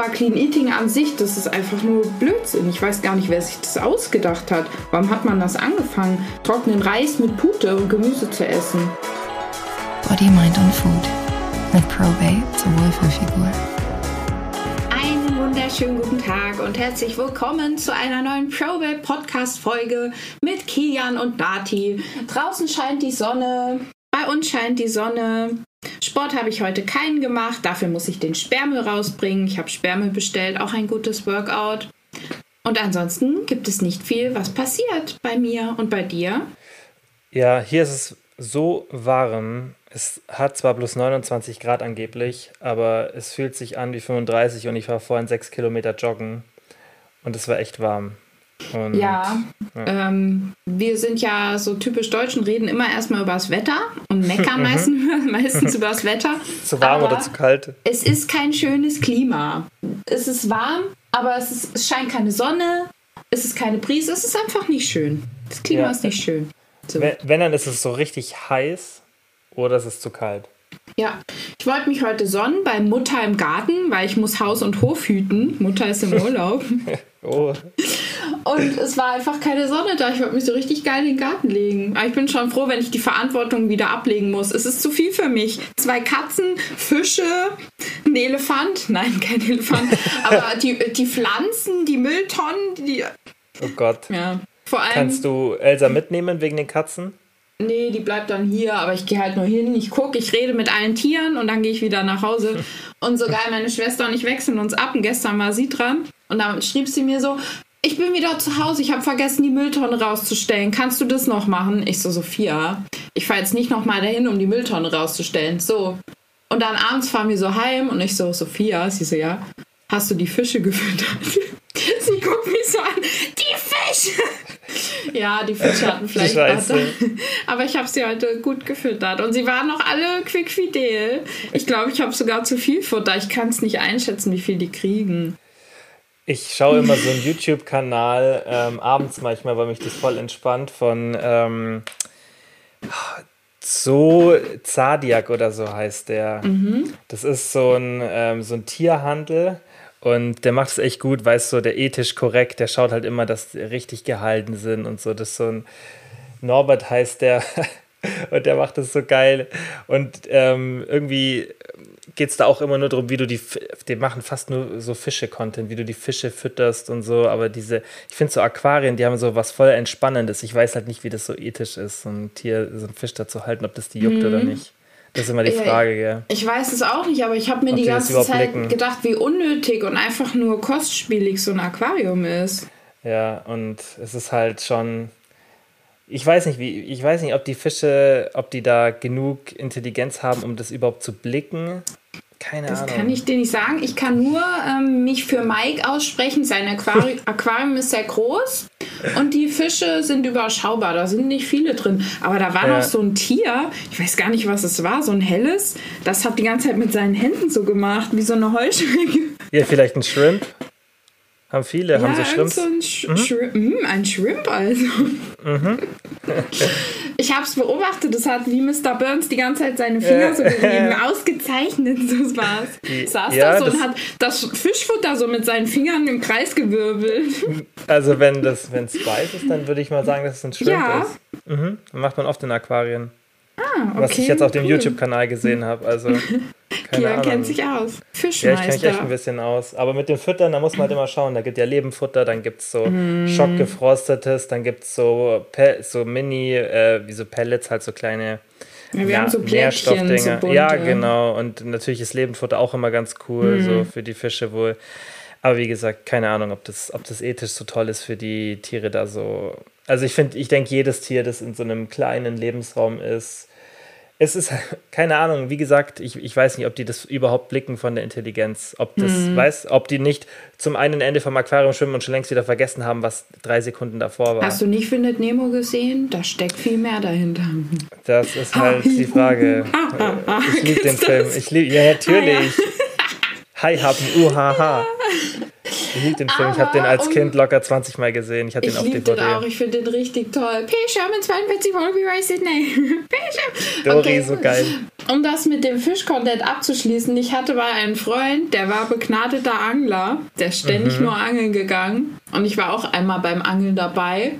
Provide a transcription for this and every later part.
aber Clean Eating an sich, das ist einfach nur Blödsinn. Ich weiß gar nicht, wer sich das ausgedacht hat. Warum hat man das angefangen, trockenen Reis mit Pute und Gemüse zu essen? Body, Mind und Food mit Probate zur Wohlfühlfigur. Einen wunderschönen guten Tag und herzlich willkommen zu einer neuen Probate Podcast Folge mit Kian und Nati. Draußen scheint die Sonne, bei uns scheint die Sonne. Sport habe ich heute keinen gemacht, dafür muss ich den Sperrmüll rausbringen. Ich habe Sperrmüll bestellt, auch ein gutes Workout. Und ansonsten gibt es nicht viel, was passiert bei mir und bei dir. Ja, hier ist es so warm. Es hat zwar bloß 29 Grad angeblich, aber es fühlt sich an wie 35 und ich war vorhin sechs Kilometer joggen und es war echt warm. Und, ja, ja. Ähm, wir sind ja so typisch Deutschen, reden immer erstmal über das Wetter und meckern meistens, meistens über das Wetter. Zu warm aber oder zu kalt? Es ist kein schönes Klima. Es ist warm, aber es, ist, es scheint keine Sonne, es ist keine Brise, es ist einfach nicht schön. Das Klima ja. ist nicht schön. So. Wenn, wenn, dann ist es so richtig heiß oder es ist zu kalt. Ja, ich wollte mich heute sonnen bei Mutter im Garten, weil ich muss Haus und Hof hüten. Mutter ist im Urlaub. oh. Und es war einfach keine Sonne da. Ich wollte mich so richtig geil in den Garten legen. Aber ich bin schon froh, wenn ich die Verantwortung wieder ablegen muss. Es ist zu viel für mich. Zwei Katzen, Fische, ein Elefant. Nein, kein Elefant. Aber die, die Pflanzen, die Mülltonnen, die. Oh Gott. Ja. Vor allem, Kannst du Elsa mitnehmen wegen den Katzen? Nee, die bleibt dann hier, aber ich gehe halt nur hin, ich gucke, ich rede mit allen Tieren und dann gehe ich wieder nach Hause. Und sogar meine Schwester und ich wechseln uns ab und gestern war sie dran und dann schrieb sie mir so, ich bin wieder zu Hause, ich habe vergessen, die Mülltonne rauszustellen. Kannst du das noch machen? Ich so, Sophia, ich fahre jetzt nicht nochmal dahin, um die Mülltonne rauszustellen. So. Und dann abends fahren wir so heim und ich so, Sophia, sie so, ja, hast du die Fische gefüttert? sie guckt mich so an, die Fische! Ja, die Fische hatten vielleicht Wasser. Aber ich habe sie heute gut gefüttert. Und sie waren noch alle quickfidel. Ich glaube, ich habe sogar zu viel Futter. Ich kann es nicht einschätzen, wie viel die kriegen. Ich schaue immer so einen YouTube-Kanal ähm, abends manchmal, weil mich das voll entspannt von ähm, so Zadiak oder so heißt der. Mhm. Das ist so ein, ähm, so ein Tierhandel und der macht es echt gut, weißt du, der ethisch korrekt, der schaut halt immer, dass die richtig gehalten sind und so. Das ist so ein Norbert heißt der und der macht das so geil. Und ähm, irgendwie geht es da auch immer nur darum, wie du die, die machen fast nur so Fische-Content, wie du die Fische fütterst und so. Aber diese, ich finde so Aquarien, die haben so was voll Entspannendes. Ich weiß halt nicht, wie das so ethisch ist, so ein Tier, so ein Fisch da zu halten, ob das die juckt mhm. oder nicht. Das ist immer die Frage, gell? Ich weiß es auch nicht, aber ich habe mir Ob die ganze Zeit blicken. gedacht, wie unnötig und einfach nur kostspielig so ein Aquarium ist. Ja, und es ist halt schon. Ich weiß nicht, wie, ich weiß nicht, ob die Fische, ob die da genug Intelligenz haben, um das überhaupt zu blicken. Keine das Ahnung. Das kann ich dir nicht sagen. Ich kann nur ähm, mich für Mike aussprechen. Sein Aquari Aquarium ist sehr groß und die Fische sind überschaubar. Da sind nicht viele drin. Aber da war ja. noch so ein Tier, ich weiß gar nicht, was es war, so ein helles. Das hat die ganze Zeit mit seinen Händen so gemacht, wie so eine Heuschrecke. Ja, vielleicht ein Shrimp. Haben viele, ja, haben so Shrimps. So ein, Sch mhm. Shrimp, mh, ein Shrimp also. Mhm. ich habe es beobachtet, das hat wie Mr. Burns die ganze Zeit seine Finger so gegeben, ausgezeichnet, so war's. Saß ja, da so und hat das Fischfutter so mit seinen Fingern im Kreis gewirbelt. Also wenn das, wenn Spice ist, dann würde ich mal sagen, dass es ein Shrimp ja. ist. Mhm. macht man oft in Aquarien. Ah, okay, was ich jetzt auf dem cool. YouTube-Kanal gesehen habe. Also, keine Kia Ahnung. kennt sich aus. Fischmeister. Ja, ich kenne mich echt ein bisschen aus. Aber mit den Füttern, da muss man halt immer schauen. Da gibt ja Lebenfutter, dann gibt es so mm. schockgefrostetes, dann gibt es so, so Mini, äh, wie so Pellets, halt so kleine ja, wir haben so Nährstoffdinger. So bunte. ja, genau. Und natürlich ist Lebenfutter auch immer ganz cool, mm. so für die Fische wohl. Aber wie gesagt, keine Ahnung, ob das, ob das ethisch so toll ist für die Tiere da so. Also ich finde, ich denke, jedes Tier, das in so einem kleinen Lebensraum ist, es ist, keine Ahnung, wie gesagt, ich, ich weiß nicht, ob die das überhaupt blicken von der Intelligenz. Ob das, mhm. weiß, ob die nicht zum einen Ende vom Aquarium schwimmen und schon längst wieder vergessen haben, was drei Sekunden davor war. Hast du nicht Findet Nemo gesehen? Da steckt viel mehr dahinter. Das ist halt die Frage. ich liebe den Film. Ich liebe, ja, natürlich. Hi, haben, uhaha. Ich liebe den Film. Aber ich habe den als um, Kind locker 20 Mal gesehen. Ich hatte den auf DVD. Den auch. Ich finde den richtig toll. P. Sherman 42 Wallaby Ray Sydney. P. Sherman. Dori, okay. so geil. um das mit dem Fischcontent abzuschließen, ich hatte mal einen Freund, der war begnadeter Angler, der ist ständig Mhm. nur angeln gegangen. Und ich war auch einmal beim Angeln dabei.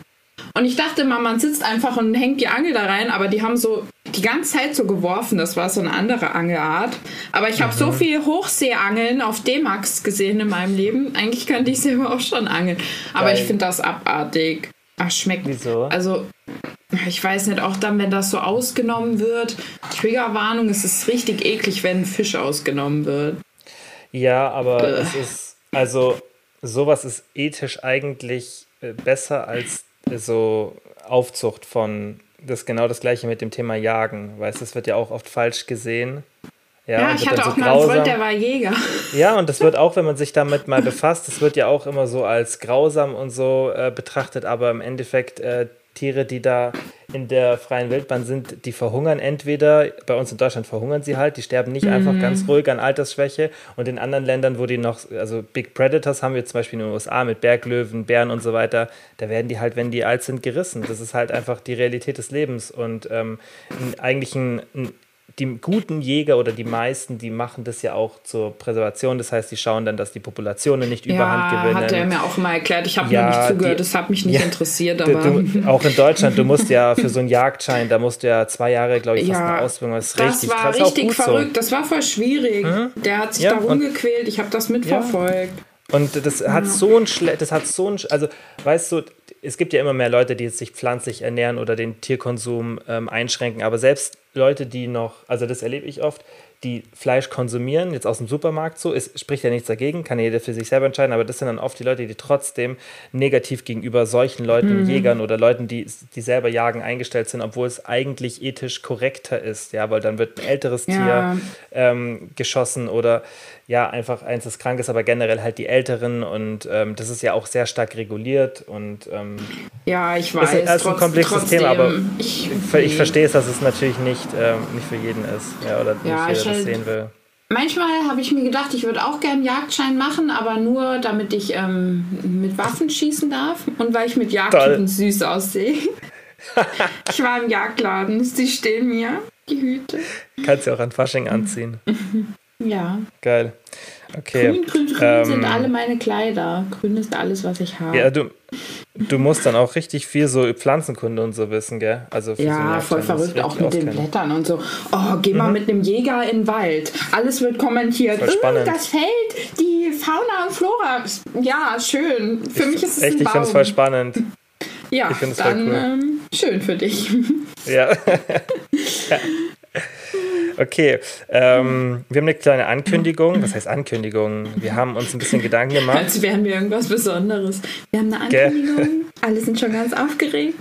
Und ich dachte mal, man sitzt einfach und hängt die Angel da rein, aber die haben so die ganze Zeit so geworfen. Das war so eine andere Angelart. Aber ich habe so viel Hochseeangeln auf D-Max gesehen in meinem Leben. Eigentlich könnte ich selber auch schon angeln. Aber Geil. ich finde das abartig. Ach, schmeckt. Wieso? Also, ich weiß nicht, auch dann, wenn das so ausgenommen wird. Triggerwarnung, es ist richtig eklig, wenn ein Fisch ausgenommen wird. Ja, aber Bäh. es ist, also sowas ist ethisch eigentlich äh, besser als äh, so Aufzucht von, das ist genau das gleiche mit dem Thema Jagen, weißt du, das wird ja auch oft falsch gesehen. Ja, Ja, ich hatte dann auch mal einen grausam. Freund, der war Jäger. Ja, und das wird auch, wenn man sich damit mal befasst, das wird ja auch immer so als grausam und so äh, betrachtet, aber im Endeffekt äh, Tiere, die da in der freien Wildbahn sind, die verhungern. Entweder, bei uns in Deutschland verhungern sie halt, die sterben nicht einfach ganz ruhig an Altersschwäche. Und in anderen Ländern, wo die noch, also Big Predators haben wir zum Beispiel in den USA mit Berglöwen, Bären und so weiter, da werden die halt, wenn die alt sind, gerissen. Das ist halt einfach die Realität des Lebens. Und ähm, eigentlich ein, ein die guten Jäger oder die meisten, die machen das ja auch zur Präservation. Das heißt, die schauen dann, dass die Populationen nicht überhand Ja, gewinnen. hat er mir auch mal erklärt. Ich habe Ja, nicht zugehört, die- das hat mich nicht Ja, interessiert, aber. du, auch in Deutschland, du musst ja für so einen Jagdschein, da musst du ja zwei Jahre, glaube ich, fast Ja, eine Ausbildung. Das ist das richtig war auch richtig verrückt. Das war voll schwierig. Der hat sich Ja, da rumgequält. Ich habe das mitverfolgt. So. Und das hat so ein Schle das hat so ein, Sch- also weißt du, es gibt ja immer mehr Leute, die sich pflanzlich ernähren oder den Tierkonsum ähm, einschränken, aber selbst Leute, die noch, also das erlebe ich oft, die Fleisch konsumieren, jetzt aus dem Supermarkt so, es spricht ja nichts dagegen, kann jeder für sich selber entscheiden, aber das sind dann oft die Leute, die trotzdem negativ gegenüber solchen Leuten, Jägern oder Leuten, die, die selber jagen, eingestellt sind, obwohl es eigentlich ethisch korrekter ist, ja, weil dann wird ein älteres Ja. Tier ähm, geschossen oder ja, einfach eins, das krank ist, aber generell halt die Älteren und ähm, das ist ja auch sehr stark reguliert und ähm, Ja, ich weiß. ist ein trotz- komplexes trotzdem, Thema, aber ich, ich verstehe es, dass es natürlich nicht, ähm, nicht für jeden ist ja, oder Ja, nicht ich jeder das halt- sehen will. Manchmal habe ich mir gedacht, ich würde auch gern einen Jagdschein machen, aber nur damit ich ähm, mit Waffen schießen darf und weil ich mit Jagdhüten süß aussehe. ich war im Jagdladen, sie stehen mir, die Hüte. Kannst du auch an Fasching anziehen. Ja. Geil. Okay. Grün, grün, grün Ähm, sind alle meine Kleider. Grün ist alles, was ich habe. Ja, du, du musst dann auch richtig viel so Pflanzenkunde und so wissen, gell? Also Ja, voll verrückt, auch mit den. Blättern und so. Oh, geh mal mit einem Jäger in den Wald. Alles wird kommentiert. Voll "Äh, spannend. das Feld, die Fauna und Flora. Ja, schön. Für mich ist es Echt, ein ich Baum. finde es voll spannend. ja, ich es voll dann cool. ähm, schön für dich. Ja. Okay, ähm, wir haben eine kleine Ankündigung. Was heißt Ankündigung? Wir haben uns ein bisschen Gedanken gemacht. Als wären wir irgendwas Besonderes. Wir haben eine Gell? Ankündigung. alle sind schon ganz aufgeregt.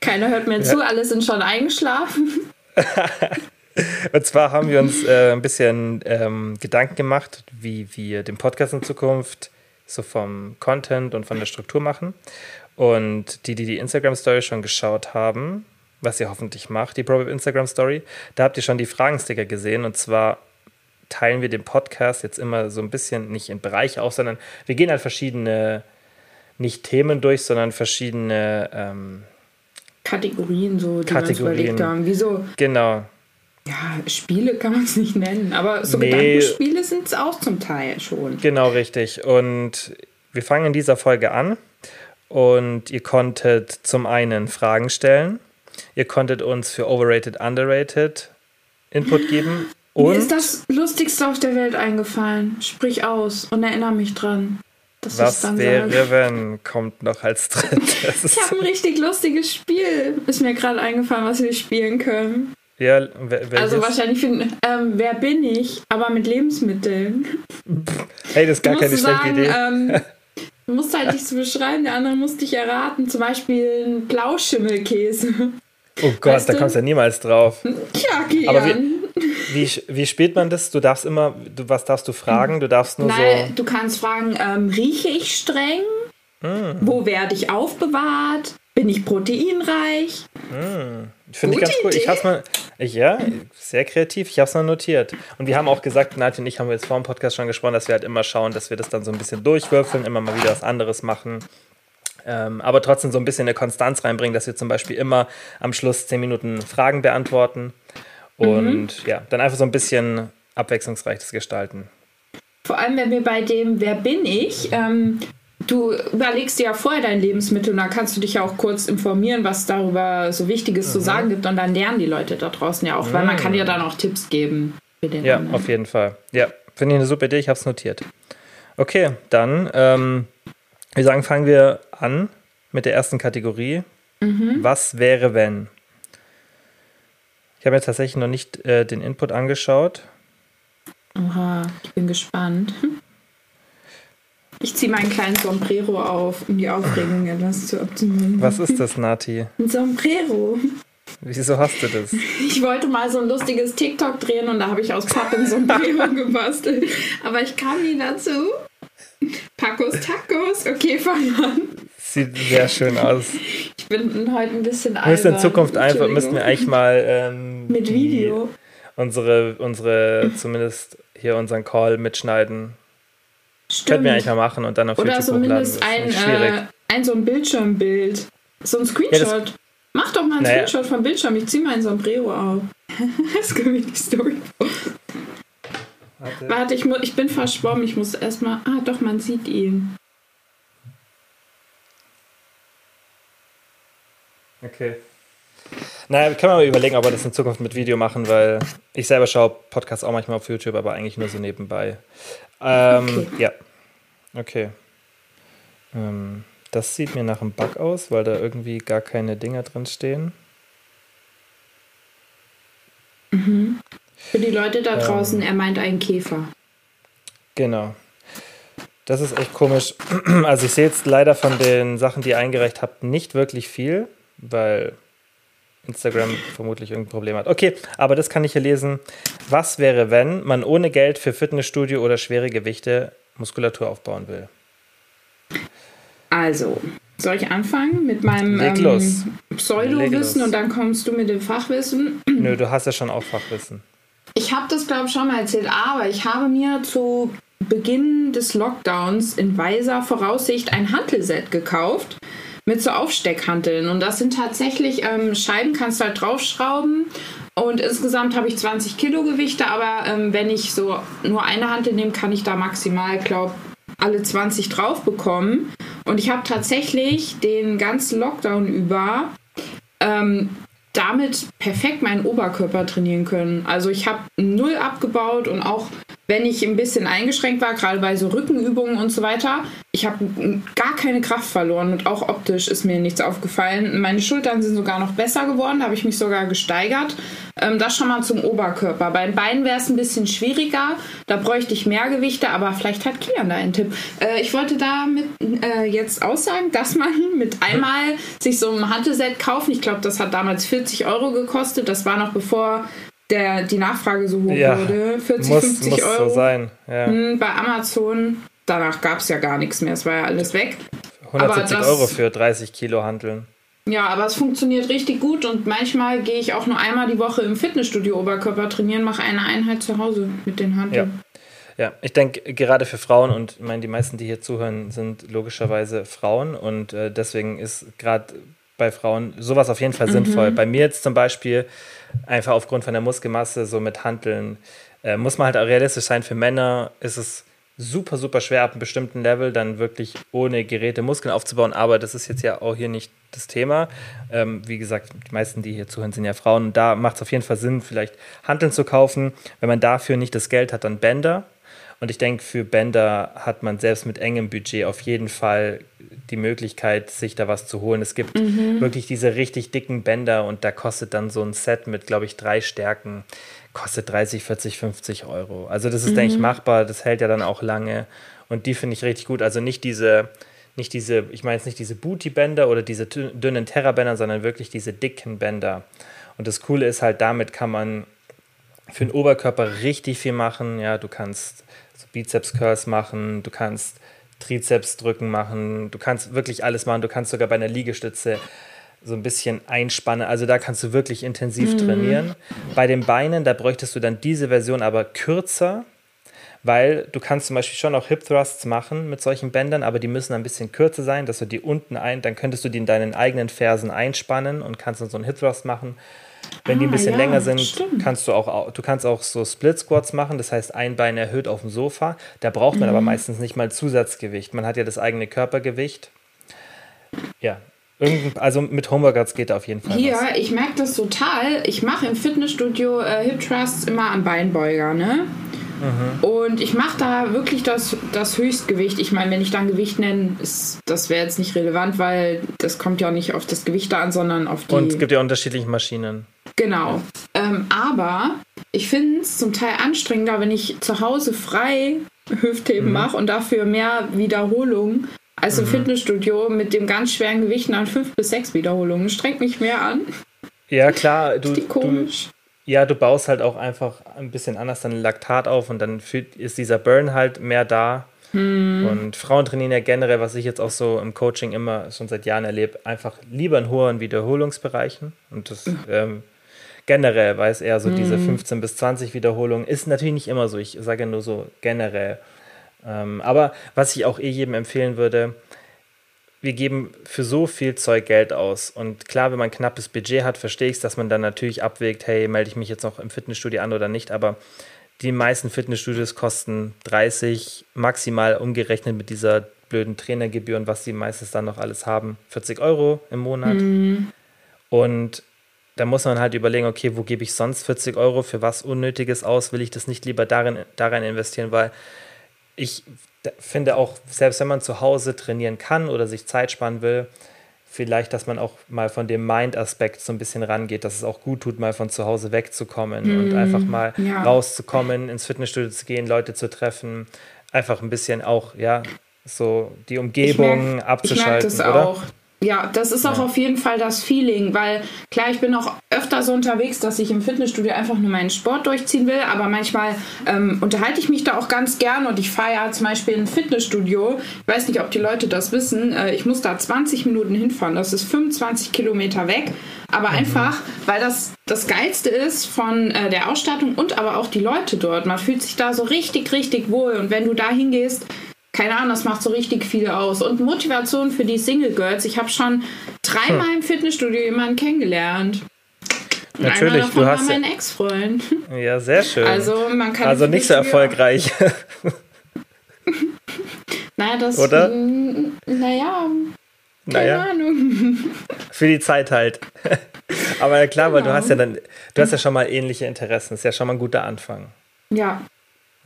Keiner hört mehr zu, alle sind schon eingeschlafen. Und zwar haben wir uns äh, ein bisschen ähm, Gedanken gemacht, wie wir den Podcast in Zukunft so vom Content und von der Struktur machen. Und die, die die Instagram-Story schon geschaut haben, was ihr hoffentlich macht, die Probe Instagram-Story, da habt ihr schon die Fragensticker gesehen. Und zwar teilen wir den Podcast jetzt immer so ein bisschen nicht in Bereiche auf, sondern wir gehen halt verschiedene, nicht Themen durch, sondern verschiedene, ähm, Kategorien, so, die wir uns Kategorien. überlegt haben. Wie so, genau, ja, Spiele kann man es nicht nennen, aber so Nee. Gedankenspiele sind es auch zum Teil schon. Genau, richtig. Und wir fangen in dieser Folge an. Und ihr konntet zum einen Fragen stellen. Ihr konntet uns für Overrated, Underrated Input geben. Mir ist Und das Lustigste auf der Welt eingefallen. Sprich aus und erinnere mich dran. ich's was wäre, wenn, kommt noch als drittes. Ich habe ein richtig lustiges Spiel. Ist mir gerade eingefallen, was wir spielen können. ja, welches? Also wahrscheinlich finden, ähm, wer bin ich, aber mit Lebensmitteln. hey, das ist gar keine schlechte sagen, Idee. ähm, du musst halt dich so beschreiben, der andere muss dich erraten. Zum Beispiel ein Blauschimmelkäse. Oh Gott, weißt da du? kommst du ja niemals drauf. Tja, Kian. Aber Wie, wie spielt man das? Du darfst immer, du, was darfst du fragen? Du darfst nur Nein, so. du kannst fragen, ähm, rieche ich streng? Hm. Wo werde ich aufbewahrt? Bin ich proteinreich? Finde ich ganz cool. Ich Idee. hab's mal, ich, ja, sehr kreativ. Ich habe es mal notiert. Und wir haben auch gesagt, Nadja und ich haben jetzt vor dem Podcast schon gesprochen, dass wir halt immer schauen, dass wir das dann so ein bisschen durchwürfeln, immer mal wieder was anderes machen. Ähm, aber trotzdem so ein bisschen eine Konstanz reinbringen, dass wir zum Beispiel immer am Schluss zehn Minuten Fragen beantworten. Und mhm. ja, dann einfach so ein bisschen abwechslungsreiches gestalten. Vor allem, wenn wir bei dem Wer bin ich, ähm, du überlegst dir ja vorher dein Lebensmittel und dann kannst du dich ja auch kurz informieren, was darüber so Wichtiges mhm. zu sagen gibt und dann lernen die Leute da draußen ja auch, mhm. weil man kann ja dann auch Tipps geben. Für den ja, anderen. auf jeden Fall. Ja, finde ich eine super Idee, ich habe es notiert. Okay, dann, ähm, wir sagen, fangen wir an mit der ersten Kategorie. Mhm. Was wäre, wenn? Ich habe mir tatsächlich noch nicht äh, den Input angeschaut. Oha, ich bin gespannt. Ich ziehe meinen kleinen Sombrero auf, um die Aufregung etwas zu optimieren. Was ist das, Nati? Ein Sombrero. Wieso hast du das? Ich wollte mal so ein lustiges TikTok drehen und da habe ich aus Pappe ein Sombrero gebastelt. Aber ich kam nie dazu. Pacos Tacos. Okay, fang an. Sieht sehr schön aus. Ich bin heute ein bisschen albern. Müssen in Zukunft einfach, müssten wir eigentlich mal ähm, mit Video unsere, unsere, zumindest hier unseren Call mitschneiden. Stimmt. Könnten wir eigentlich mal machen und dann auf Oder YouTube zumindest ein, äh, ein so ein Bildschirmbild. So ein Screenshot. Ja, Mach doch mal ein naja. Screenshot vom Bildschirm. Ich zieh mal ein Sombrero auf. das kann mir die Story Warte, Warte ich, ich bin verschwommen. Ich muss erstmal. Ah, doch, man sieht ihn. Okay. Naja, können wir mal überlegen, ob wir das in Zukunft mit Video machen, weil ich selber schaue Podcasts auch manchmal auf YouTube, aber eigentlich nur so nebenbei. Ähm, okay. Ja. Okay. Ähm, das sieht mir nach einem Bug aus, weil da irgendwie gar keine Dinger drin stehen. Mhm. Für die Leute da draußen, ähm, er meint einen Käfer. Genau. Das ist echt komisch. Also ich sehe jetzt leider von den Sachen, die ihr eingereicht habt, nicht wirklich viel, weil Instagram vermutlich irgendein Problem hat. Okay, aber das kann ich hier lesen. Was wäre, wenn man ohne Geld für Fitnessstudio oder schwere Gewichte Muskulatur aufbauen will? Also, soll ich anfangen mit meinem ähm, Pseudo-Wissen und dann kommst du mit dem Fachwissen? Nö, du hast ja schon auch Fachwissen. Ich habe das, glaube ich, schon mal erzählt, aber ich habe mir zu Beginn des Lockdowns in weiser Voraussicht ein Hantelset gekauft mit so Aufsteckhanteln. Und das sind tatsächlich ähm, Scheiben, kannst du halt draufschrauben. Und insgesamt habe ich 20 Kilo Gewichte, aber ähm, wenn ich so nur eine Hantel nehme, kann ich da maximal, glaube alle 20 drauf bekommen. Und ich habe tatsächlich den ganzen Lockdown über ähm, damit perfekt meinen Oberkörper trainieren können. Also ich habe null abgebaut und auch wenn ich ein bisschen eingeschränkt war, gerade bei so Rückenübungen und so weiter, ich habe gar keine Kraft verloren und auch optisch ist mir nichts aufgefallen. Meine Schultern sind sogar noch besser geworden, da habe ich mich sogar gesteigert. Ähm, das schon mal zum Oberkörper. Bei den Beinen wäre es ein bisschen schwieriger, da bräuchte ich mehr Gewichte, aber vielleicht hat Kian da einen Tipp. Äh, ich wollte damit äh, jetzt aussagen, dass man mit einmal sich so ein Hantelset kaufen, ich glaube, das hat damals 40 Euro gekostet, das war noch bevor der, die Nachfrage so hoch ja, wurde. 40, muss, 50 muss Euro. So sein. Ja. Hm, bei Amazon, danach gab es ja gar nichts mehr, es war ja alles weg. 170 das, Euro für 30 Kilo handeln. Ja, aber es funktioniert richtig gut und manchmal gehe ich auch nur einmal die Woche im Fitnessstudio Oberkörper trainieren, mache eine Einheit zu Hause mit den Handeln. Ja. ja, ich denke gerade für Frauen und ich meine, die meisten, die hier zuhören, sind logischerweise Frauen und äh, deswegen ist gerade bei Frauen sowas auf jeden Fall mhm. sinnvoll. Bei mir jetzt zum Beispiel einfach aufgrund von der Muskelmasse so mit Handeln äh, muss man halt auch realistisch sein. Für Männer ist es super, super schwer ab einem bestimmten Level dann wirklich ohne Geräte Muskeln aufzubauen. Aber das ist jetzt ja auch hier nicht das Thema. Ähm, wie gesagt, die meisten, die hier zuhören, sind ja Frauen. Und da macht es auf jeden Fall Sinn, vielleicht Handeln zu kaufen. Wenn man dafür nicht das Geld hat, dann Bänder. Und ich denke, für Bänder hat man selbst mit engem Budget auf jeden Fall die Möglichkeit, sich da was zu holen. Es gibt mhm. wirklich diese richtig dicken Bänder und da kostet dann so ein Set mit, glaube ich, drei Stärken, kostet 30, 40, 50 Euro. Also das ist, mhm. denke ich, machbar. Das hält ja dann auch lange. Und die finde ich richtig gut. Also nicht diese, nicht diese, ich meine jetzt nicht diese Booty-Bänder oder diese dünnen Terra-Bänder, sondern wirklich diese dicken Bänder. Und das Coole ist halt, damit kann man für den Oberkörper richtig viel machen. Ja, du kannst Bizeps Curls machen, du kannst Trizeps drücken machen, du kannst wirklich alles machen, du kannst sogar bei einer Liegestütze so ein bisschen einspannen. Also da kannst du wirklich intensiv mhm. trainieren. Bei den Beinen, da bräuchtest du dann diese Version aber kürzer, weil du kannst zum Beispiel schon auch Hip Thrusts machen mit solchen Bändern, aber die müssen ein bisschen kürzer sein, dass du die unten ein, dann könntest du die in deinen eigenen Fersen einspannen und kannst dann so einen Hip Thrust machen. Wenn die ein Ah, bisschen ja, länger sind, stimmt. kannst du auch, du kannst auch so Split Squats machen, das heißt ein Bein erhöht auf dem Sofa. Da braucht Mhm. man aber meistens nicht mal Zusatzgewicht. Man hat ja das eigene Körpergewicht. Ja, irgendein, also mit Homeworkouts geht da auf jeden Fall Hier, was. ich merke das total. Ich mache im Fitnessstudio äh, Hip Thrusts immer am Beinbeuger, ne? Und ich mache da wirklich das, das Höchstgewicht. Ich meine, wenn ich dann Gewicht nenne, ist, das wäre jetzt nicht relevant, weil das kommt ja nicht auf das Gewicht da an, sondern auf die. Und es gibt ja unterschiedliche Maschinen. Genau. Ähm, aber ich finde es zum Teil anstrengender, wenn ich zu Hause frei Hüftheben mache und dafür mehr Wiederholungen als im Fitnessstudio mit dem ganz schweren Gewicht an fünf bis sechs Wiederholungen. Strengt mich mehr an. Ja, klar, du, Die du, komisch. ja, du baust halt auch einfach ein bisschen anders dann Laktat auf und dann fühlt, ist dieser Burn halt mehr da. Und Frauen trainieren ja generell, was ich jetzt auch so im Coaching immer schon seit Jahren erlebe, einfach lieber in hohen Wiederholungsbereichen. Und das ähm, generell weiß eher so diese 15 bis 20 Wiederholungen. Ist natürlich nicht immer so, ich sage nur so generell. Ähm, aber was ich auch eh jedem empfehlen würde, wir geben für so viel Zeug Geld aus. Und klar, wenn man ein knappes Budget hat, verstehe ich es, dass man dann natürlich abwägt, hey, melde ich mich jetzt noch im Fitnessstudio an oder nicht. Aber die meisten Fitnessstudios kosten 30, maximal umgerechnet mit dieser blöden Trainergebühr und was sie meistens dann noch alles haben, 40 Euro im Monat. Und da muss man halt überlegen, okay, wo gebe ich sonst 40 Euro für was Unnötiges aus? Will ich das nicht lieber darin, darin investieren? Weil ich finde auch, selbst wenn man zu Hause trainieren kann oder sich Zeit sparen will, vielleicht, dass man auch mal von dem Mind-Aspekt so ein bisschen rangeht, dass es auch gut tut, mal von zu Hause wegzukommen und einfach mal ja. rauszukommen, ins Fitnessstudio zu gehen, Leute zu treffen, einfach ein bisschen auch, ja, so die Umgebung Ich abzuschalten, merke das oder? auch. Ja, das ist auch auf jeden Fall das Feeling, weil klar, ich bin auch öfter so unterwegs, dass ich im Fitnessstudio einfach nur meinen Sport durchziehen will, aber manchmal ähm, unterhalte ich mich da auch ganz gern und ich fahre ja zum Beispiel in ein Fitnessstudio. Ich weiß nicht, ob die Leute das wissen. Äh, ich muss da 20 Minuten hinfahren. Das ist 25 Kilometer weg. Aber einfach, weil das das Geilste ist von äh, der Ausstattung und aber auch die Leute dort. Man fühlt sich da so richtig, richtig wohl. Und wenn du da hingehst, keine Ahnung, das macht so richtig viel aus. Und Motivation für die Single Girls. Ich habe schon dreimal im Fitnessstudio jemanden kennengelernt. Natürlich, du hast war mein Ex-Freund. Ja, sehr schön. Also man kann also nicht so erfolgreich. Naja, das. Oder? Naja, keine naja, Ahnung. für die Zeit halt. Aber klar, weil du Genau. hast ja dann, du hast ja schon mal ähnliche Interessen. ist ja schon mal ein guter Anfang. Ja.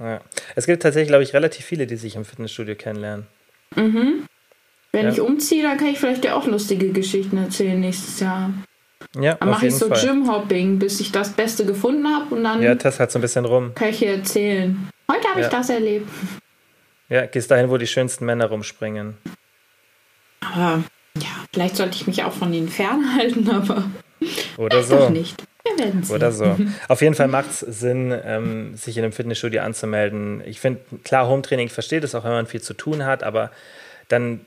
Ja. Es gibt tatsächlich, glaube ich, relativ viele, die sich im Fitnessstudio kennenlernen. Wenn Ja. ich umziehe, dann kann ich vielleicht dir auch lustige Geschichten erzählen nächstes Jahr. Ja, Dann mache ich so. Gym-Hopping, bis ich das Beste gefunden habe und dann Ja, test halt so ein bisschen rum. kann ich dir erzählen. Heute habe Ja. ich das erlebt. Ja, gehst dahin, wo die schönsten Männer rumspringen. Aber ja, vielleicht sollte ich mich auch von ihnen fernhalten, aber Oder doch so. nicht. Wir werden sehen. Oder so. Auf jeden Fall macht es Sinn, ähm, sich in einem Fitnessstudio anzumelden. Ich finde, klar, Hometraining, ich verstehe das auch, wenn man viel zu tun hat, aber dann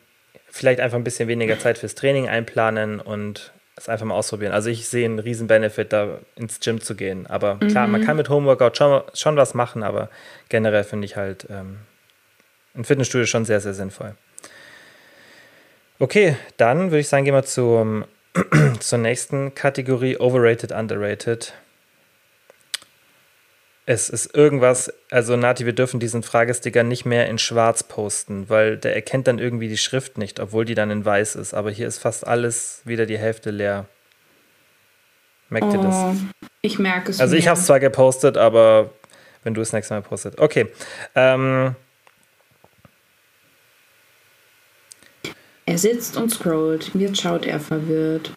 vielleicht einfach ein bisschen weniger Zeit fürs Training einplanen und es einfach mal ausprobieren. Also ich sehe einen riesen Benefit, da ins Gym zu gehen. Aber klar, man kann mit Homeworkout schon, schon was machen, aber generell finde ich halt ähm, ein Fitnessstudio schon sehr, sehr sinnvoll. Okay, dann würde ich sagen, gehen wir zum zur nächsten Kategorie Overrated, Underrated. Es ist irgendwas, also Nati, wir dürfen diesen Fragesticker nicht mehr in schwarz posten, weil der erkennt dann irgendwie die Schrift nicht, obwohl die dann in weiß ist. Aber hier ist fast alles wieder die Hälfte leer. Merkt ihr das? Oh, ich merke es. Also ich habe es zwar gepostet, aber wenn du es nächstes Mal postet. Okay. Ähm, Er sitzt und scrollt. Jetzt schaut er verwirrt.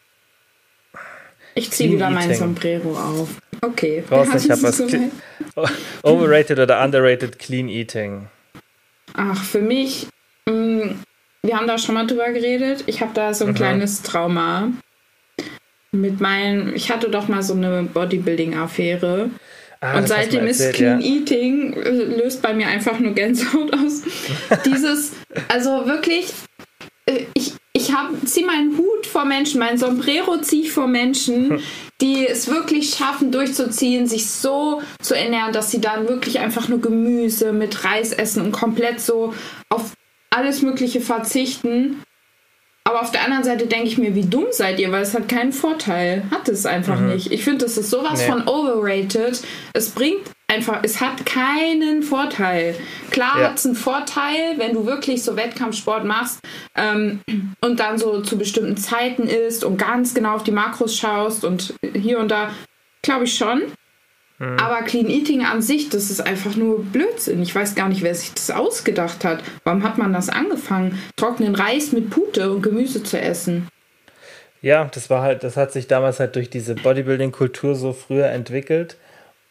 Ich ziehe wieder mein. Sombrero auf. Okay. Brauchst nicht, ich hab was overrated oder underrated Clean Eating. Ach, für mich, mh, wir haben da schon mal drüber geredet. Ich habe da so ein Mhm. kleines Trauma. Mit meinen, ich hatte doch mal so eine Bodybuilding-Affäre. Ah, Und seitdem mal ist erzählt, Clean ja. Eating äh, löst bei mir einfach nur Gänsehaut aus. Dieses, also wirklich, äh, ich, ich ziehe meinen Hut vor Menschen, mein Sombrero ziehe ich vor Hm. Menschen, die es wirklich schaffen, durchzuziehen, sich so zu ernähren, dass sie dann wirklich einfach nur Gemüse mit Reis essen und komplett so auf alles Mögliche verzichten. Aber auf der anderen Seite denke ich mir, wie dumm seid ihr, weil es hat keinen Vorteil. Hat es einfach mhm. nicht. Ich finde, das ist sowas nee. von overrated. Es bringt einfach, es hat keinen Vorteil. Klar ja. hat es einen Vorteil, wenn du wirklich so Wettkampfsport machst ähm, und dann so zu bestimmten Zeiten ist und ganz genau auf die Makros schaust und hier und da, glaube ich schon. Mhm. Aber Clean Eating an sich, das ist einfach nur Blödsinn. Ich weiß gar nicht, wer sich das ausgedacht hat. Warum hat man das angefangen, trockenen Reis mit Pute und Gemüse zu essen? Ja, das war halt, das hat sich damals halt durch diese Bodybuilding-Kultur so früher entwickelt.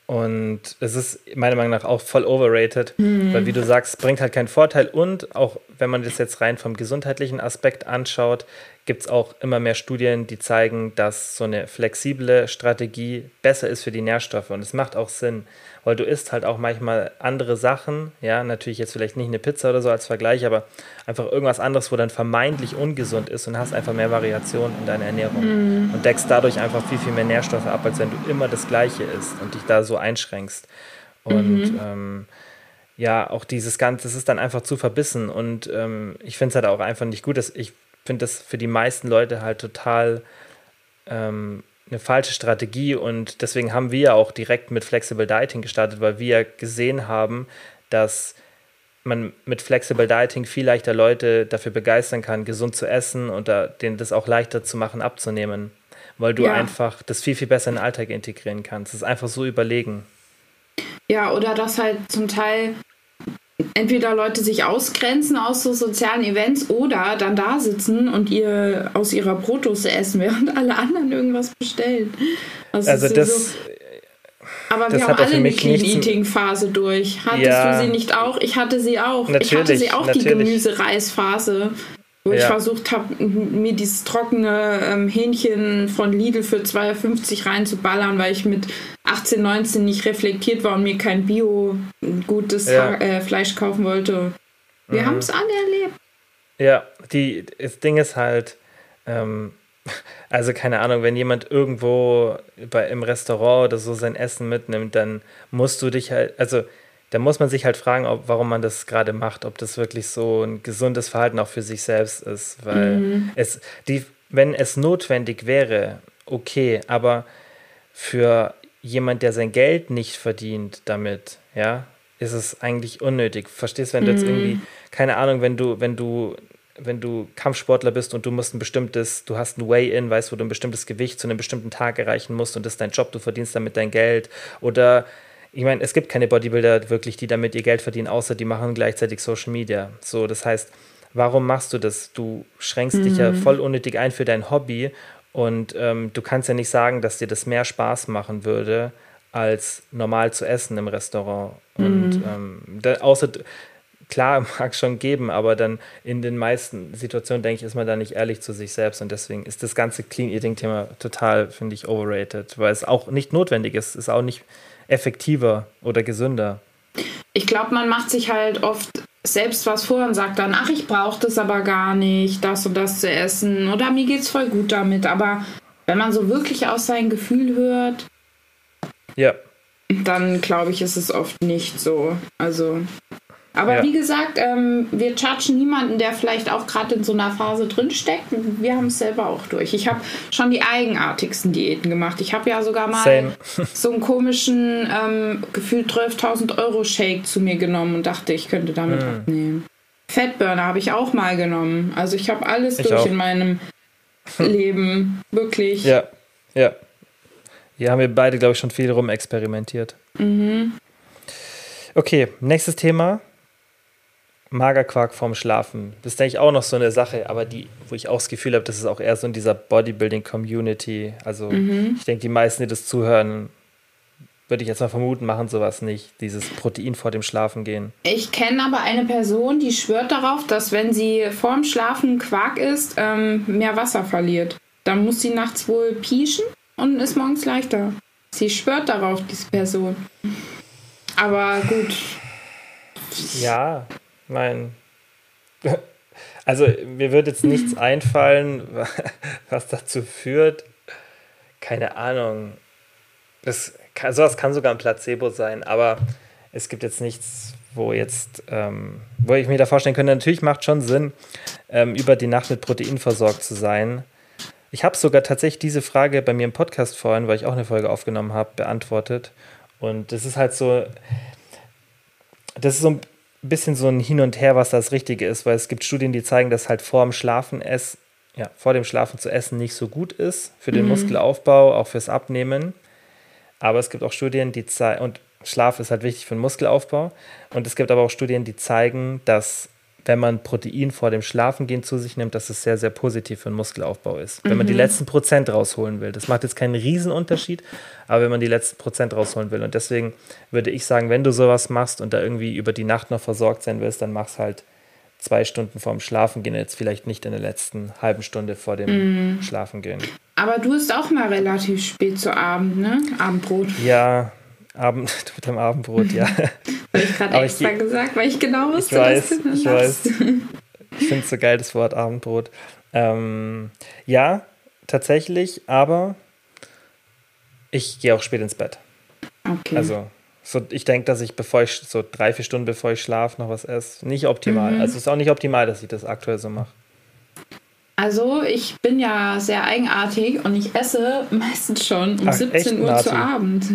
Und es ist meiner Meinung nach auch voll overrated, mhm. weil wie du sagst, bringt halt keinen Vorteil. Und auch wenn man das jetzt rein vom gesundheitlichen Aspekt anschaut, gibt es auch immer mehr Studien, die zeigen, dass so eine flexible Strategie besser ist für die Nährstoffe. Und es macht auch Sinn, weil du isst halt auch manchmal andere Sachen. Ja, natürlich jetzt vielleicht nicht eine Pizza oder so als Vergleich, aber einfach irgendwas anderes, wo dann vermeintlich ungesund ist und hast einfach mehr Variation in deiner Ernährung mhm. und deckst dadurch einfach viel, viel mehr Nährstoffe ab, als wenn du immer das Gleiche isst und dich da so einschränkst. Und mhm. ähm, ja, auch dieses Ganze, das ist dann einfach zu verbissen und ähm, ich finde es halt auch einfach nicht gut, dass ich finde das für die meisten Leute halt total ähm, eine falsche Strategie und deswegen haben wir auch direkt mit Flexible Dieting gestartet, weil wir gesehen haben, dass man mit Flexible Dieting viel leichter Leute dafür begeistern kann, gesund zu essen und da, denen das auch leichter zu machen, abzunehmen, weil du ja. einfach das viel, viel besser in den Alltag integrieren kannst. Das ist einfach so überlegen. Ja, oder dass halt zum Teil entweder Leute sich ausgrenzen aus so sozialen Events oder dann da sitzen und ihr aus ihrer Brotdose essen, während alle anderen irgendwas bestellen. Also, also das. So, aber wir haben alle eine Clean Eating Phase durch. Hattest ja, du sie nicht auch? Ich hatte sie auch. Ich hatte sie auch natürlich. die Gemüsereisphase wo ja. ich versucht habe, mir dieses trockene ähm, Hähnchen von Lidl für 2,50 reinzuballern, weil ich mit 18, 19 nicht reflektiert war und mir kein Bio gutes ja. äh, Fleisch kaufen wollte. Wir mhm. haben es alle erlebt. Ja, die, das Ding ist halt, ähm, also keine Ahnung, wenn jemand irgendwo bei, im Restaurant oder so sein Essen mitnimmt, dann musst du dich halt, also da muss man sich halt fragen, ob, warum man das gerade macht, ob das wirklich so ein gesundes Verhalten auch für sich selbst ist. Weil mhm. es, die, wenn es notwendig wäre, okay, aber für jemand, der sein Geld nicht verdient damit, ja, ist es eigentlich unnötig. Verstehst, wenn du mhm. jetzt irgendwie, keine Ahnung, wenn du, wenn du, wenn du Kampfsportler bist und du musst ein bestimmtes, du hast ein Weigh-In, weißt, wo du ein bestimmtes Gewicht zu einem bestimmten Tag erreichen musst und das ist dein Job, du verdienst damit dein Geld oder ich meine, es gibt keine Bodybuilder wirklich, die damit ihr Geld verdienen, außer die machen gleichzeitig Social Media. So, das heißt, warum machst du das? Du schränkst mhm. dich ja mhm. voll unnötig ein für dein Hobby und ähm, du kannst ja nicht sagen, dass dir das mehr Spaß machen würde, als normal zu essen im Restaurant. Mhm. Und ähm, da, außer klar, mag es schon geben, aber dann in den meisten Situationen, denke ich, ist man da nicht ehrlich zu sich selbst und deswegen ist das ganze Clean Eating-Thema total, finde ich, overrated, weil es auch nicht notwendig ist, ist auch nicht effektiver oder gesünder. Ich glaube, man macht sich halt oft selbst was vor und sagt dann, ach, ich brauche das aber gar nicht, das und das zu essen oder mir geht's voll gut damit. Aber wenn man so wirklich aus seinem Gefühl hört, ja. dann glaube ich, ist es oft nicht so. Also aber ja. wie gesagt, ähm, wir chargen niemanden, der vielleicht auch gerade in so einer Phase drinsteckt. Wir haben es selber auch durch. Ich habe schon die eigenartigsten Diäten gemacht. Ich habe ja sogar mal so einen komischen, ähm, gefühlt 12.000 Euro Shake zu mir genommen und dachte, ich könnte damit mm. abnehmen. Fettburner habe ich auch mal genommen. Also ich habe alles ich durch auch. in meinem Leben. Wirklich. Ja, ja. Hier haben wir beide, glaube ich, schon viel rumexperimentiert. Mhm. Okay, nächstes Thema. Magerquark vorm Schlafen. Das ist, denke ich, auch noch so eine Sache, aber die, wo ich auch das Gefühl habe, das ist auch eher so in dieser Bodybuilding-Community. Also mhm. ich denke, die meisten, die das zuhören, würde ich jetzt mal vermuten, machen sowas nicht, dieses Protein vor dem Schlafen gehen. Ich kenne aber eine Person, die schwört darauf, dass wenn sie vorm Schlafen Quark isst, ähm, mehr Wasser verliert. Dann muss sie nachts wohl pieschen und ist morgens leichter. Sie schwört darauf, diese Person. Aber gut. Ja, mein. Also, mir wird jetzt nichts einfallen, was dazu führt. Keine Ahnung. Das kann, sowas kann sogar ein Placebo sein, aber es gibt jetzt nichts, wo jetzt, ähm, wo ich mir da vorstellen könnte, natürlich macht schon Sinn, ähm, über die Nacht mit Protein versorgt zu sein. Ich habe sogar tatsächlich diese Frage bei mir im Podcast vorhin, weil ich auch eine Folge aufgenommen habe, beantwortet. Und das ist halt so, das ist so ein bisschen so ein Hin und Her, was das Richtige ist, weil es gibt Studien, die zeigen, dass halt vor dem Schlafen es, ja, vor dem Schlafen zu essen nicht so gut ist für den mhm. Muskelaufbau, auch fürs Abnehmen. Aber es gibt auch Studien, die zeigen, und Schlaf ist halt wichtig für den Muskelaufbau. Und es gibt aber auch Studien, die zeigen, dass wenn man Protein vor dem Schlafengehen zu sich nimmt, dass es sehr, sehr positiv für den Muskelaufbau ist. Mhm. Wenn man die mhm. letzten Prozent rausholen will. Das macht jetzt keinen Riesenunterschied, aber wenn man die letzten Prozent rausholen will. Und deswegen würde ich sagen, wenn du sowas machst und da irgendwie über die Nacht noch versorgt sein willst, dann mach's halt zwei Stunden vorm Schlafengehen, jetzt vielleicht nicht in der letzten halben Stunde vor dem mhm. Schlafengehen. Aber du isst auch mal relativ spät zu Abend, ne? Abendbrot. Ja, Abend, mit dem Abendbrot, ja. Habe ich gerade extra ich, gesagt, weil ich genau wusste, ich weiß, dass du Ich weiß. Ich finde es so geil, das Wort Abendbrot. Ähm, ja, tatsächlich, aber ich gehe auch spät ins Bett. Okay. Also, so, ich denke, dass ich, bevor ich so drei, vier Stunden bevor ich schlafe, noch was esse. Nicht optimal. Mhm. Also, es ist auch nicht optimal, dass ich das aktuell so mache. Also, ich bin ja sehr eigenartig und ich esse meistens schon um Ach, 17 Uhr zu Abend.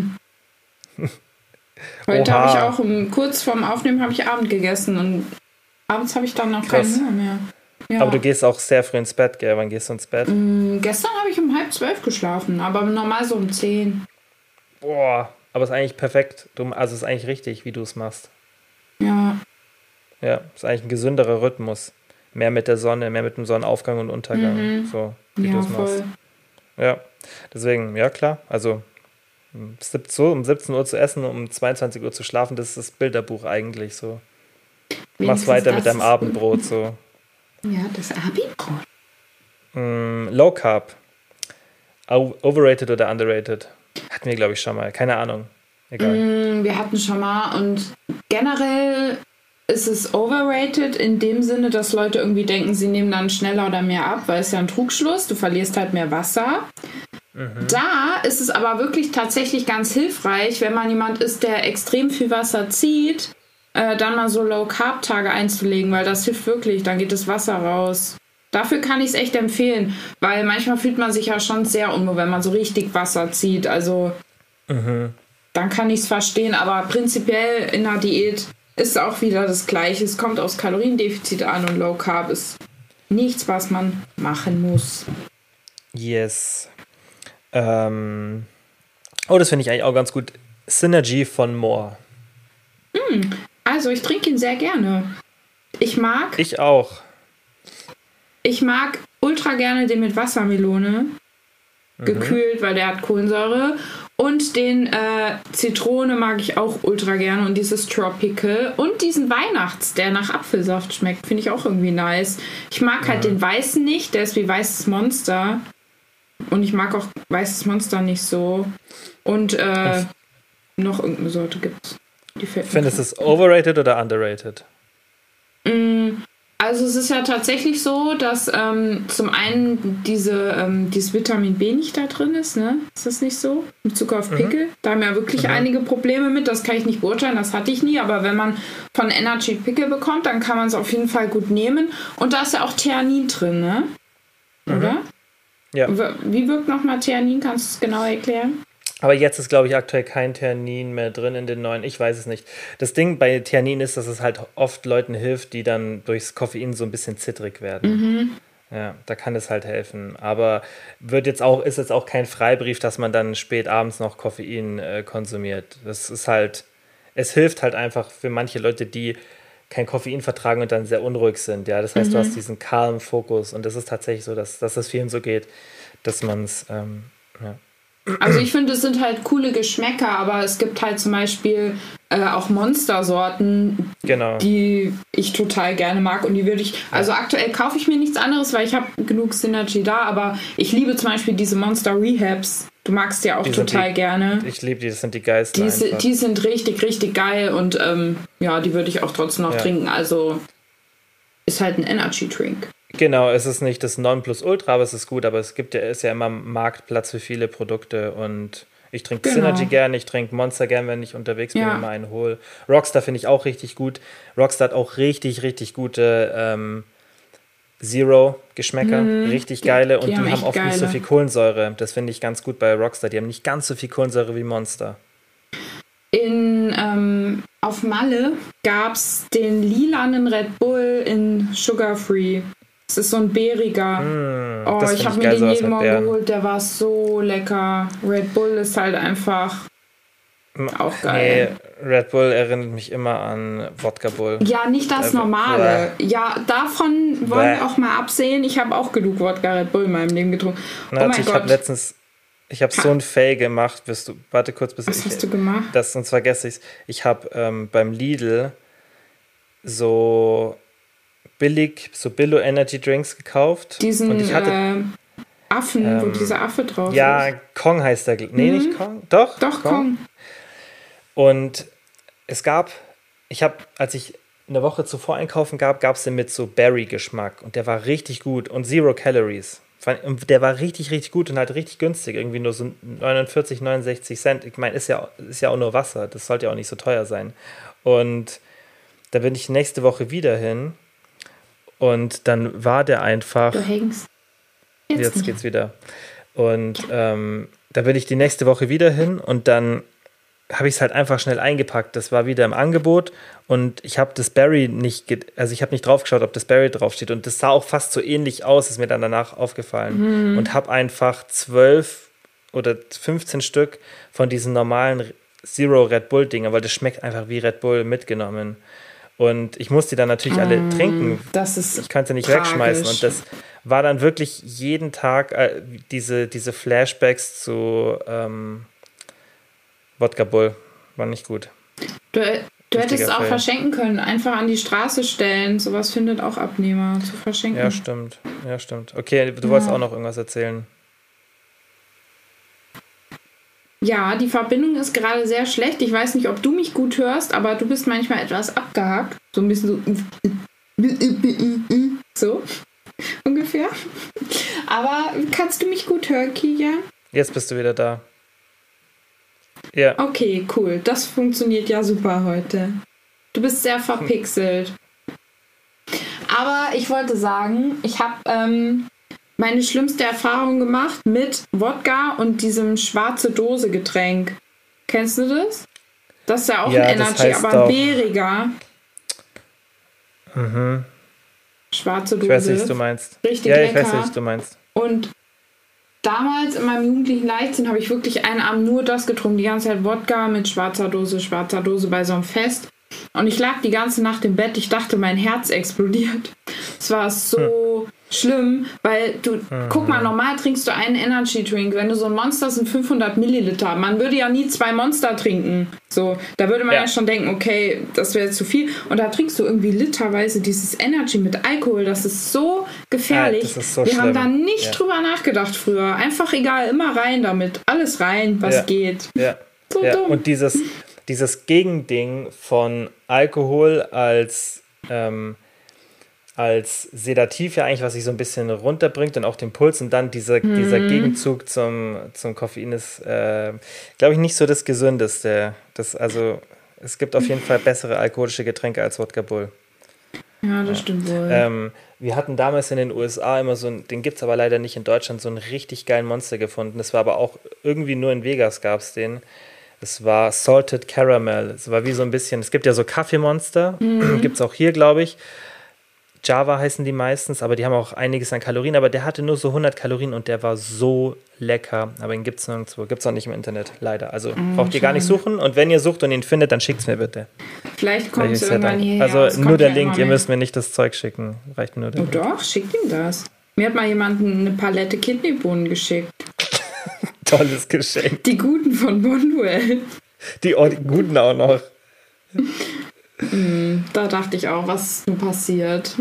Heute habe ich auch um, kurz vorm Aufnehmen habe ich Abend gegessen und abends habe ich dann noch Krass. keinen Hunger mehr. Ja. Aber du gehst auch sehr früh ins Bett, gell? Wann gehst du ins Bett? Mm, gestern habe ich um halb zwölf geschlafen, aber normal so um zehn. Boah, aber ist eigentlich perfekt. Also ist eigentlich richtig, wie du es machst. Ja. Ja, ist eigentlich ein gesünderer Rhythmus. Mehr mit der Sonne, mehr mit dem Sonnenaufgang und Untergang. Mhm. So, wie ja, du es machst. Ja, deswegen, ja klar. Also so um 17 Uhr zu essen, um 22 Uhr zu schlafen, das ist das Bilderbuch eigentlich so. Mach's weiter mit deinem Abendbrot so. Ja, das Abendbrot. Mm, low Carb. Overrated oder underrated? Hatten wir, glaube ich, schon mal. Keine Ahnung. Egal. Mm, wir hatten schon mal und generell ist es overrated in dem Sinne, dass Leute irgendwie denken, sie nehmen dann schneller oder mehr ab, weil es ja ein Trugschluss. Du verlierst halt mehr Wasser. Mhm. Da ist es aber wirklich tatsächlich ganz hilfreich, wenn man jemand ist, der extrem viel Wasser zieht, äh, dann mal so Low-Carb-Tage einzulegen, weil das hilft wirklich. Dann geht das Wasser raus. Dafür kann ich es echt empfehlen, weil manchmal fühlt man sich ja schon sehr unwohl, wenn man so richtig Wasser zieht. Also mhm. dann kann ich es verstehen, aber prinzipiell in einer Diät ist auch wieder das Gleiche. Es kommt aufs Kaloriendefizit an und Low Carb ist nichts, was man machen muss. Yes. Ähm, oh, das finde ich eigentlich auch ganz gut. Synergy von Moore. Mm, also, ich trinke ihn sehr gerne. Ich mag. Ich auch. Ich mag ultra gerne den mit Wassermelone. Mhm. Gekühlt, weil der hat Kohlensäure. Und den äh, Zitrone mag ich auch ultra gerne. Und dieses Tropical. Und diesen Weihnachts, der nach Apfelsaft schmeckt, finde ich auch irgendwie nice. Ich mag halt den weißen nicht, der ist wie weißes Monster. Und ich mag auch weißes Monster nicht so. Und äh, noch irgendeine Sorte gibt es. Findest du es overrated oder underrated? Mm, also es ist ja tatsächlich so, dass ähm, zum einen diese, ähm, dieses Vitamin B nicht da drin ist, ne? Ist das nicht so? In Bezug auf mhm. Pickel. Mhm. Da haben ja wirklich mhm. einige Probleme mit, das kann ich nicht beurteilen, das hatte ich nie, aber wenn man von Energy Pickel bekommt, dann kann man es auf jeden Fall gut nehmen. Und da ist ja auch Theanin drin, ne? Mhm. Ja. Wie wirkt nochmal Theanin? Kannst du es genau erklären? Aber jetzt ist, glaube ich, aktuell kein Theanin mehr drin in den neuen. Ich weiß es nicht. Das Ding bei Theanin ist, dass es halt oft Leuten hilft, die dann durchs Koffein so ein bisschen zittrig werden. Mhm. Ja, da kann es halt helfen. Aber wird jetzt auch, ist jetzt auch kein Freibrief, dass man dann spät abends noch Koffein äh, konsumiert. Das ist halt, es hilft halt einfach für manche Leute, die kein Koffein vertragen und dann sehr unruhig sind. Ja, das heißt, mhm. du hast diesen calm Fokus und das ist tatsächlich so, dass, dass es vielen so geht, dass man es, ähm, ja. Also ich finde, es sind halt coole Geschmäcker, aber es gibt halt zum Beispiel äh, auch Monstersorten, genau. die ich total gerne mag und die würde ich, also aktuell kaufe ich mir nichts anderes, weil ich habe genug Synergy da, aber ich liebe zum Beispiel diese Monster Rehabs. Du magst ja auch die total die, gerne. Ich liebe die, das sind die geilsten. Die, die sind richtig, richtig geil und ähm, ja, die würde ich auch trotzdem noch ja. trinken. Also ist halt ein Energy Drink. Genau, es ist nicht das Nonplusultra, aber es ist gut, aber es gibt ja, ist ja immer Marktplatz für viele Produkte und Ich trinke Genau. Synergy gerne, ich trinke Monster gerne, wenn ich unterwegs bin Ja. und mal einen hole. Rockstar finde ich auch richtig gut. Rockstar hat auch richtig, richtig gute ähm, Zero-Geschmäcker, richtig geile. Und Mhm. die die, haben oft nicht so geile. viel Kohlensäure. Das finde ich ganz gut bei Rockstar. Die haben nicht ganz so viel Kohlensäure wie Monster. In, ähm, auf Malle gab es den lilanen Red Bull in Sugar Free. Das ist so ein beeriger. oh, Hm, das ich habe mir den jeden Morgen geholt. Der war so lecker. Red Bull ist halt einfach auch geil. Nee, Red Bull erinnert mich immer an Wodka Bull. Ja, nicht das Äh, Normale. Ja, davon wollen Bäh. wir auch mal absehen. Ich habe auch genug Wodka Red Bull in meinem Leben getrunken. Na, oh mein ich habe Gott. letztens, ich habe so ein Fail gemacht, wirst du, warte kurz, bis Was ich, hast du gemacht? das, sonst vergesse ich Ich habe ähm, beim Lidl so billig, so Billo Energy Drinks gekauft. Diesen und ich hatte, äh, Affen, wo ähm, dieser Affe drauf ja, ist. Kong heißt der, nee, Mhm. nicht Kong, doch, Doch, komm. Und es gab, ich habe, als ich eine Woche zuvor einkaufen gab, gab es den mit so Berry-Geschmack und der war richtig gut und Zero Calories. Und Der war richtig, richtig gut und halt richtig günstig, irgendwie nur so 49, 69 Cent. Ich meine, ist ja, ist ja auch nur Wasser, das sollte ja auch nicht so teuer sein. Und da bin ich nächste Woche wieder hin und dann war der einfach. Du hängst. Jetzt, Jetzt geht's wieder. Und ähm, da bin ich die nächste Woche wieder hin und dann habe ich es halt einfach schnell eingepackt. Das war wieder im Angebot und ich habe das Berry nicht, also ich habe nicht drauf geschaut, ob das Berry draufsteht und das sah auch fast so ähnlich aus, ist mir dann danach aufgefallen und habe einfach zwölf oder 15 Stück von diesen normalen Zero Red Bull Dinger, weil das schmeckt einfach wie Red Bull mitgenommen. Und ich musste die dann natürlich alle trinken, Das ist. ich kann sie nicht tragisch. wegschmeißen. Und das war dann wirklich jeden Tag äh, diese, diese Flashbacks zu ähm, Wodka Bull. War nicht gut. Du, du hättest Richtiger auch verschenken können. Einfach an die Straße stellen. Sowas findet auch Abnehmer zu verschenken. Ja, stimmt. Ja, stimmt. Okay, du wolltest auch noch irgendwas erzählen. Ja, die Verbindung ist gerade sehr schlecht. Ich weiß nicht, ob du mich gut hörst, aber du bist manchmal etwas abgehakt. So ein bisschen so. So ungefähr. Aber kannst du mich gut hören, Kilian? Jetzt bist du wieder da. Ja, Okay, cool. Das funktioniert ja super heute. Du bist sehr verpixelt. Aber ich wollte sagen, ich habe ähm, meine schlimmste Erfahrung gemacht mit Wodka und diesem schwarze Dose Getränk. Kennst du das? Das ist ja auch Ja, ein Energy, aber doch- bäriger. Schwarze Dose. ich weiß nicht, was du meinst. Richtig ja, ich lecker. weiß nicht, was du meinst. Und damals in meinem jugendlichen Leichtsinn habe ich wirklich einen Abend nur das getrunken. Die ganze Zeit Wodka mit schwarzer Dose, schwarzer Dose bei so einem Fest. Und ich lag die ganze Nacht im Bett. Ich dachte, mein Herz explodiert. Es war so schlimm, weil du, guck mal, normal trinkst du einen Energy Drink. Wenn du so ein Monster sind 500 Milliliter. Man würde ja nie zwei Monster trinken. So, da würde man ja, Ja. schon denken, okay, das wäre zu viel. Und da trinkst du irgendwie literweise dieses Energy mit Alkohol. Das ist so gefährlich. Ja, ist so Wir haben schlimm. da nicht Ja. drüber nachgedacht früher. Einfach egal, immer rein damit. Alles rein, was geht. Ja. So ja. dumm. Und dieses, dieses Gegending von Alkohol als, ähm, als Sedativ ja eigentlich, was sich so ein bisschen runterbringt und auch den Puls und dann dieser, dieser Mhm. Gegenzug zum, zum Koffein ist, äh, glaube ich, nicht so das Gesündeste. Das, also, es gibt auf jeden Fall bessere alkoholische Getränke als Wodka Bull. Ja, das stimmt wohl. Ähm, wir hatten damals in den USA immer so einen, den gibt es aber leider nicht in Deutschland, so einen richtig geilen Monster gefunden. Das war aber auch irgendwie nur in Vegas gab es den. Es war Salted Caramel. Es war wie so ein bisschen, es gibt ja so Kaffeemonster, gibt es auch hier, glaube ich. Java heißen die meistens, aber die haben auch einiges an Kalorien. Aber der hatte nur so 100 Kalorien und der war so lecker. Aber den gibt es nirgendwo. Gibt es auch nicht im Internet, leider. Also braucht ihr gar nicht suchen. Und wenn ihr sucht und ihn findet, dann schickt es mir bitte. Vielleicht kommt es irgendwann dann- hierher. Es Also nur der ja Link, ihr müsst mir nicht das Zeug schicken. Reicht nur der Oh Link. doch, schickt ihm das. Mir hat mal jemand eine Palette Kidneybohnen geschickt. Tolles Geschenk. Die guten von Bonduell. Die, oh, die guten auch noch. Da dachte ich auch, was passiert?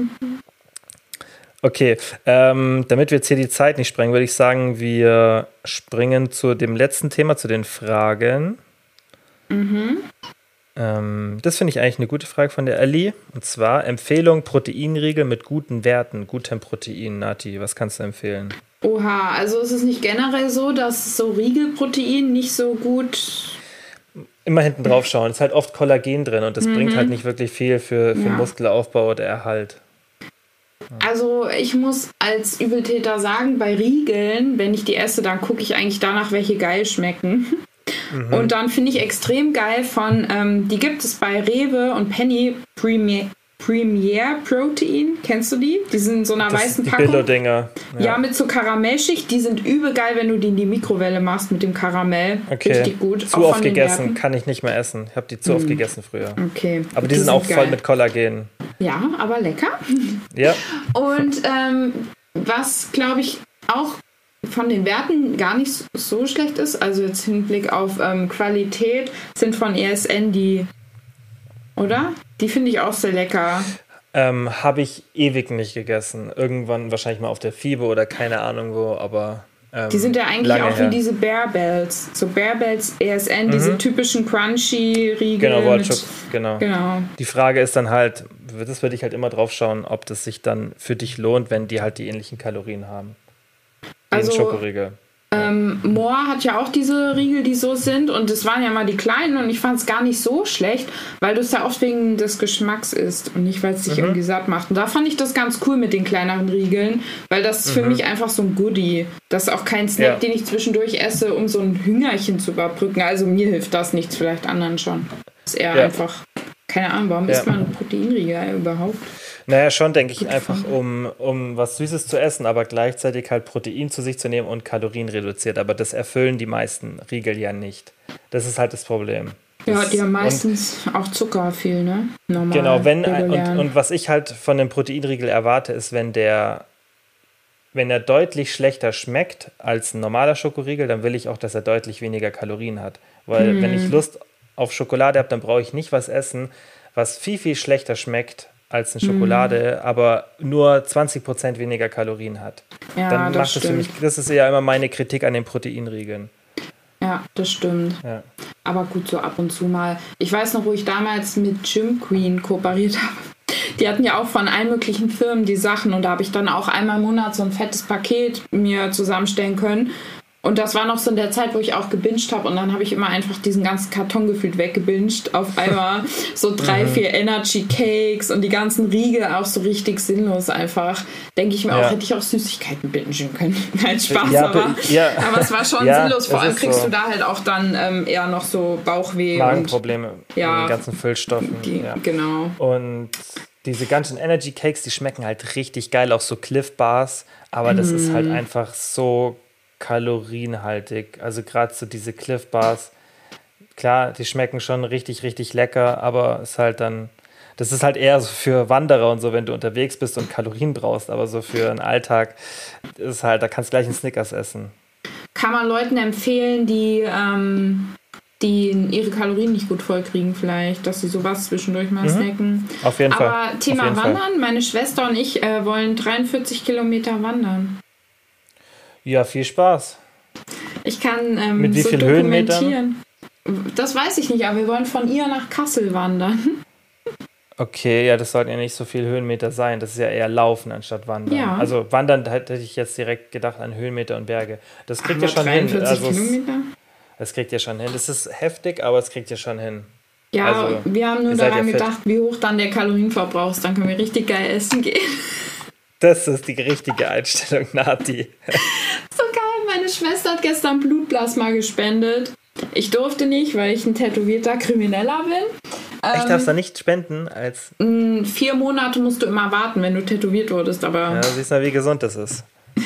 Okay, ähm, damit wir jetzt hier die Zeit nicht sprengen, würde ich sagen, wir springen zu dem letzten Thema, zu den Fragen. Ähm, das finde ich eigentlich eine gute Frage von der Ali. Und zwar Empfehlung Proteinriegel mit guten Werten, gutem Protein. Nati, was kannst du empfehlen? Oha, also ist es nicht generell so, dass so Riegelprotein nicht so gut. Immer hinten drauf schauen. Es ist halt oft Kollagen drin und das bringt halt nicht wirklich viel für, für Ja. Muskelaufbau oder Erhalt. Also ich muss als Übeltäter sagen, bei Riegeln, wenn ich die esse, dann gucke ich eigentlich danach, welche geil schmecken. Mhm. Und dann finde ich extrem geil von, ähm, die gibt es bei Rewe und Penny Premier, Premier Protein. Kennst du die? Die sind in so einer Das, weißen die Packung. Billo-Dinger. Ja. mit so Karamellschicht. Die sind übel geil, wenn du die in die Mikrowelle machst mit dem Karamell. Okay. Richtig gut. Zu Auch oft gegessen, kann ich nicht mehr essen. Ich habe die zu oft gegessen früher. Okay. Aber die, sind auch voll geil. mit Kollagen. Ja, aber lecker. Ja, Und ähm, was, glaube ich, auch von den Werten gar nicht so schlecht ist, also jetzt Hinblick auf ähm, Qualität, sind von ESN die, oder? Die finde ich auch sehr lecker. ähm, habe ich ewig nicht gegessen. Irgendwann wahrscheinlich mal auf der FIBE oder keine Ahnung wo, aber. Ähm, Die sind ja eigentlich auch her. wie diese Bear Bells. So Bear Bells ESN, diese typischen Crunchy-Riegel. Genau, Wortschutz, genau. Genau. Die Frage ist dann halt, das würde ich halt immer drauf schauen, ob das sich dann für dich lohnt, wenn die halt die ähnlichen Kalorien haben. Wie Also, Schokoriegel. Ähm, Moore hat ja auch diese Riegel, die so sind. Und das waren ja mal die kleinen. Und ich fand es gar nicht so schlecht, weil du es ja oft wegen des Geschmacks isst und nicht, weil es dich Mhm. irgendwie satt macht. Und da fand ich das ganz cool mit den kleineren Riegeln, weil das ist für mich einfach so ein Goodie. Das ist auch kein Snack, Mhm. Ja. den ich zwischendurch esse, um so ein Hüngerchen zu überbrücken. Also mir hilft das nichts, vielleicht anderen schon. Das ist eher Ja. einfach, keine Ahnung, warum Ja. isst man Proteinriegel überhaupt? Naja, schon denke ich einfach, um, um was Süßes zu essen, aber gleichzeitig halt Protein zu sich zu nehmen und Kalorien reduziert. Aber das erfüllen die meisten Riegel ja nicht. Das ist halt das Problem. Ja, die haben und- meistens auch Zucker viel, ne? Normal. Genau, wenn und, und was ich halt von dem Proteinriegel erwarte, ist, wenn der wenn er deutlich schlechter schmeckt als ein normaler Schokoriegel, dann will ich auch, dass er deutlich weniger Kalorien hat. Weil wenn ich Lust auf Schokolade habe, dann brauche ich nicht was essen, was viel, viel schlechter schmeckt als eine Schokolade, aber nur 20% weniger Kalorien hat. ja, dann das macht es für mich, das ist ja immer meine Kritik an den Proteinriegeln. Ja, das stimmt. Ja. Aber gut, so ab und zu mal. Ich weiß noch, wo ich damals mit Gym Queen kooperiert habe. Die hatten ja auch von allen möglichen Firmen die Sachen und da habe ich dann auch einmal im Monat so ein fettes Paket mir zusammenstellen können. Und das war noch so in der Zeit, wo ich auch gebinged habe und dann habe ich immer einfach diesen ganzen Karton gefühlt weggebinged. Auf einmal so drei, Mhm. vier Energy Cakes und die ganzen Riegel auch so richtig sinnlos einfach. Denke ich mir Ja. auch, hätte ich auch Süßigkeiten bingen können. Nein, Spaß, Ja, aber, ja. aber es war schon Ja, sinnlos. Vor allem kriegst so. du da halt auch dann ähm, eher noch so Bauchweh und Magenprobleme Ja. mit den ganzen Füllstoffen. ja. genau. Und diese ganzen Energy Cakes, die schmecken halt richtig geil, auch so Cliff Bars, aber das ist Mhm. halt einfach so kalorienhaltig. Also gerade so diese Cliff Bars, klar, die schmecken schon richtig, richtig lecker, aber ist halt dann, das ist halt eher so für Wanderer und so, wenn du unterwegs bist und Kalorien brauchst, aber so für einen Alltag ist halt, da kannst du gleich einen Snickers essen. Kann man Leuten empfehlen, die, ähm, die ihre Kalorien nicht gut vollkriegen, vielleicht, dass sie sowas zwischendurch mal snacken. Auf jeden Fall. Aber Thema jeden Fall. Wandern, meine Schwester und ich äh, wollen 43 Kilometer wandern. Ja, viel Spaß. Ich kann ähm, Mit wie so viel Höhenmetern? dokumentieren. Das weiß ich nicht, aber wir wollen von ihr nach Kassel wandern. Okay, ja, das sollten ja nicht so viele Höhenmeter sein. Das ist ja eher Laufen anstatt Wandern. Ja. Also Wandern hätte ich jetzt direkt gedacht an Höhenmeter und Berge. Das kriegt ihr schon hin. 43 Also es, Kilometer? das kriegt ihr schon hin. Das ist heftig, aber es kriegt ihr schon hin. Ja, Also, wir haben nur daran ja gedacht, wie hoch dann der Kalorienverbrauch ist. Dann können wir richtig geil essen gehen. Das ist die richtige Einstellung, Nati. So geil, meine Schwester hat gestern Blutplasma gespendet. Ich durfte nicht, weil ich ein tätowierter Krimineller bin. ich darf es da nicht spenden, als Ähm, vier Monate musst du immer warten, wenn du tätowiert wurdest. Aber ja, ja, siehst du, wie gesund das ist.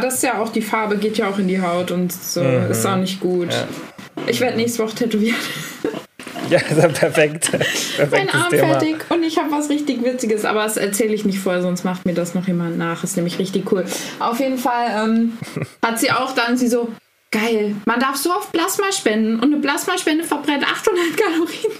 das ist ja auch die Farbe, geht ja auch in die Haut und so ist auch nicht gut. Mhm. Ja. Ich werde nächste Woche tätowiert. Ja, das ist perfekt. Mein Arm Thema. fertig und ich habe was richtig Witziges, aber das erzähle ich nicht vorher, sonst macht mir das noch jemand nach. Ist nämlich richtig cool. Auf jeden Fall ähm, hat sie auch dann, sie so, geil, man darf so oft Plasma spenden und eine Plasmaspende verbrennt 800 Kalorien.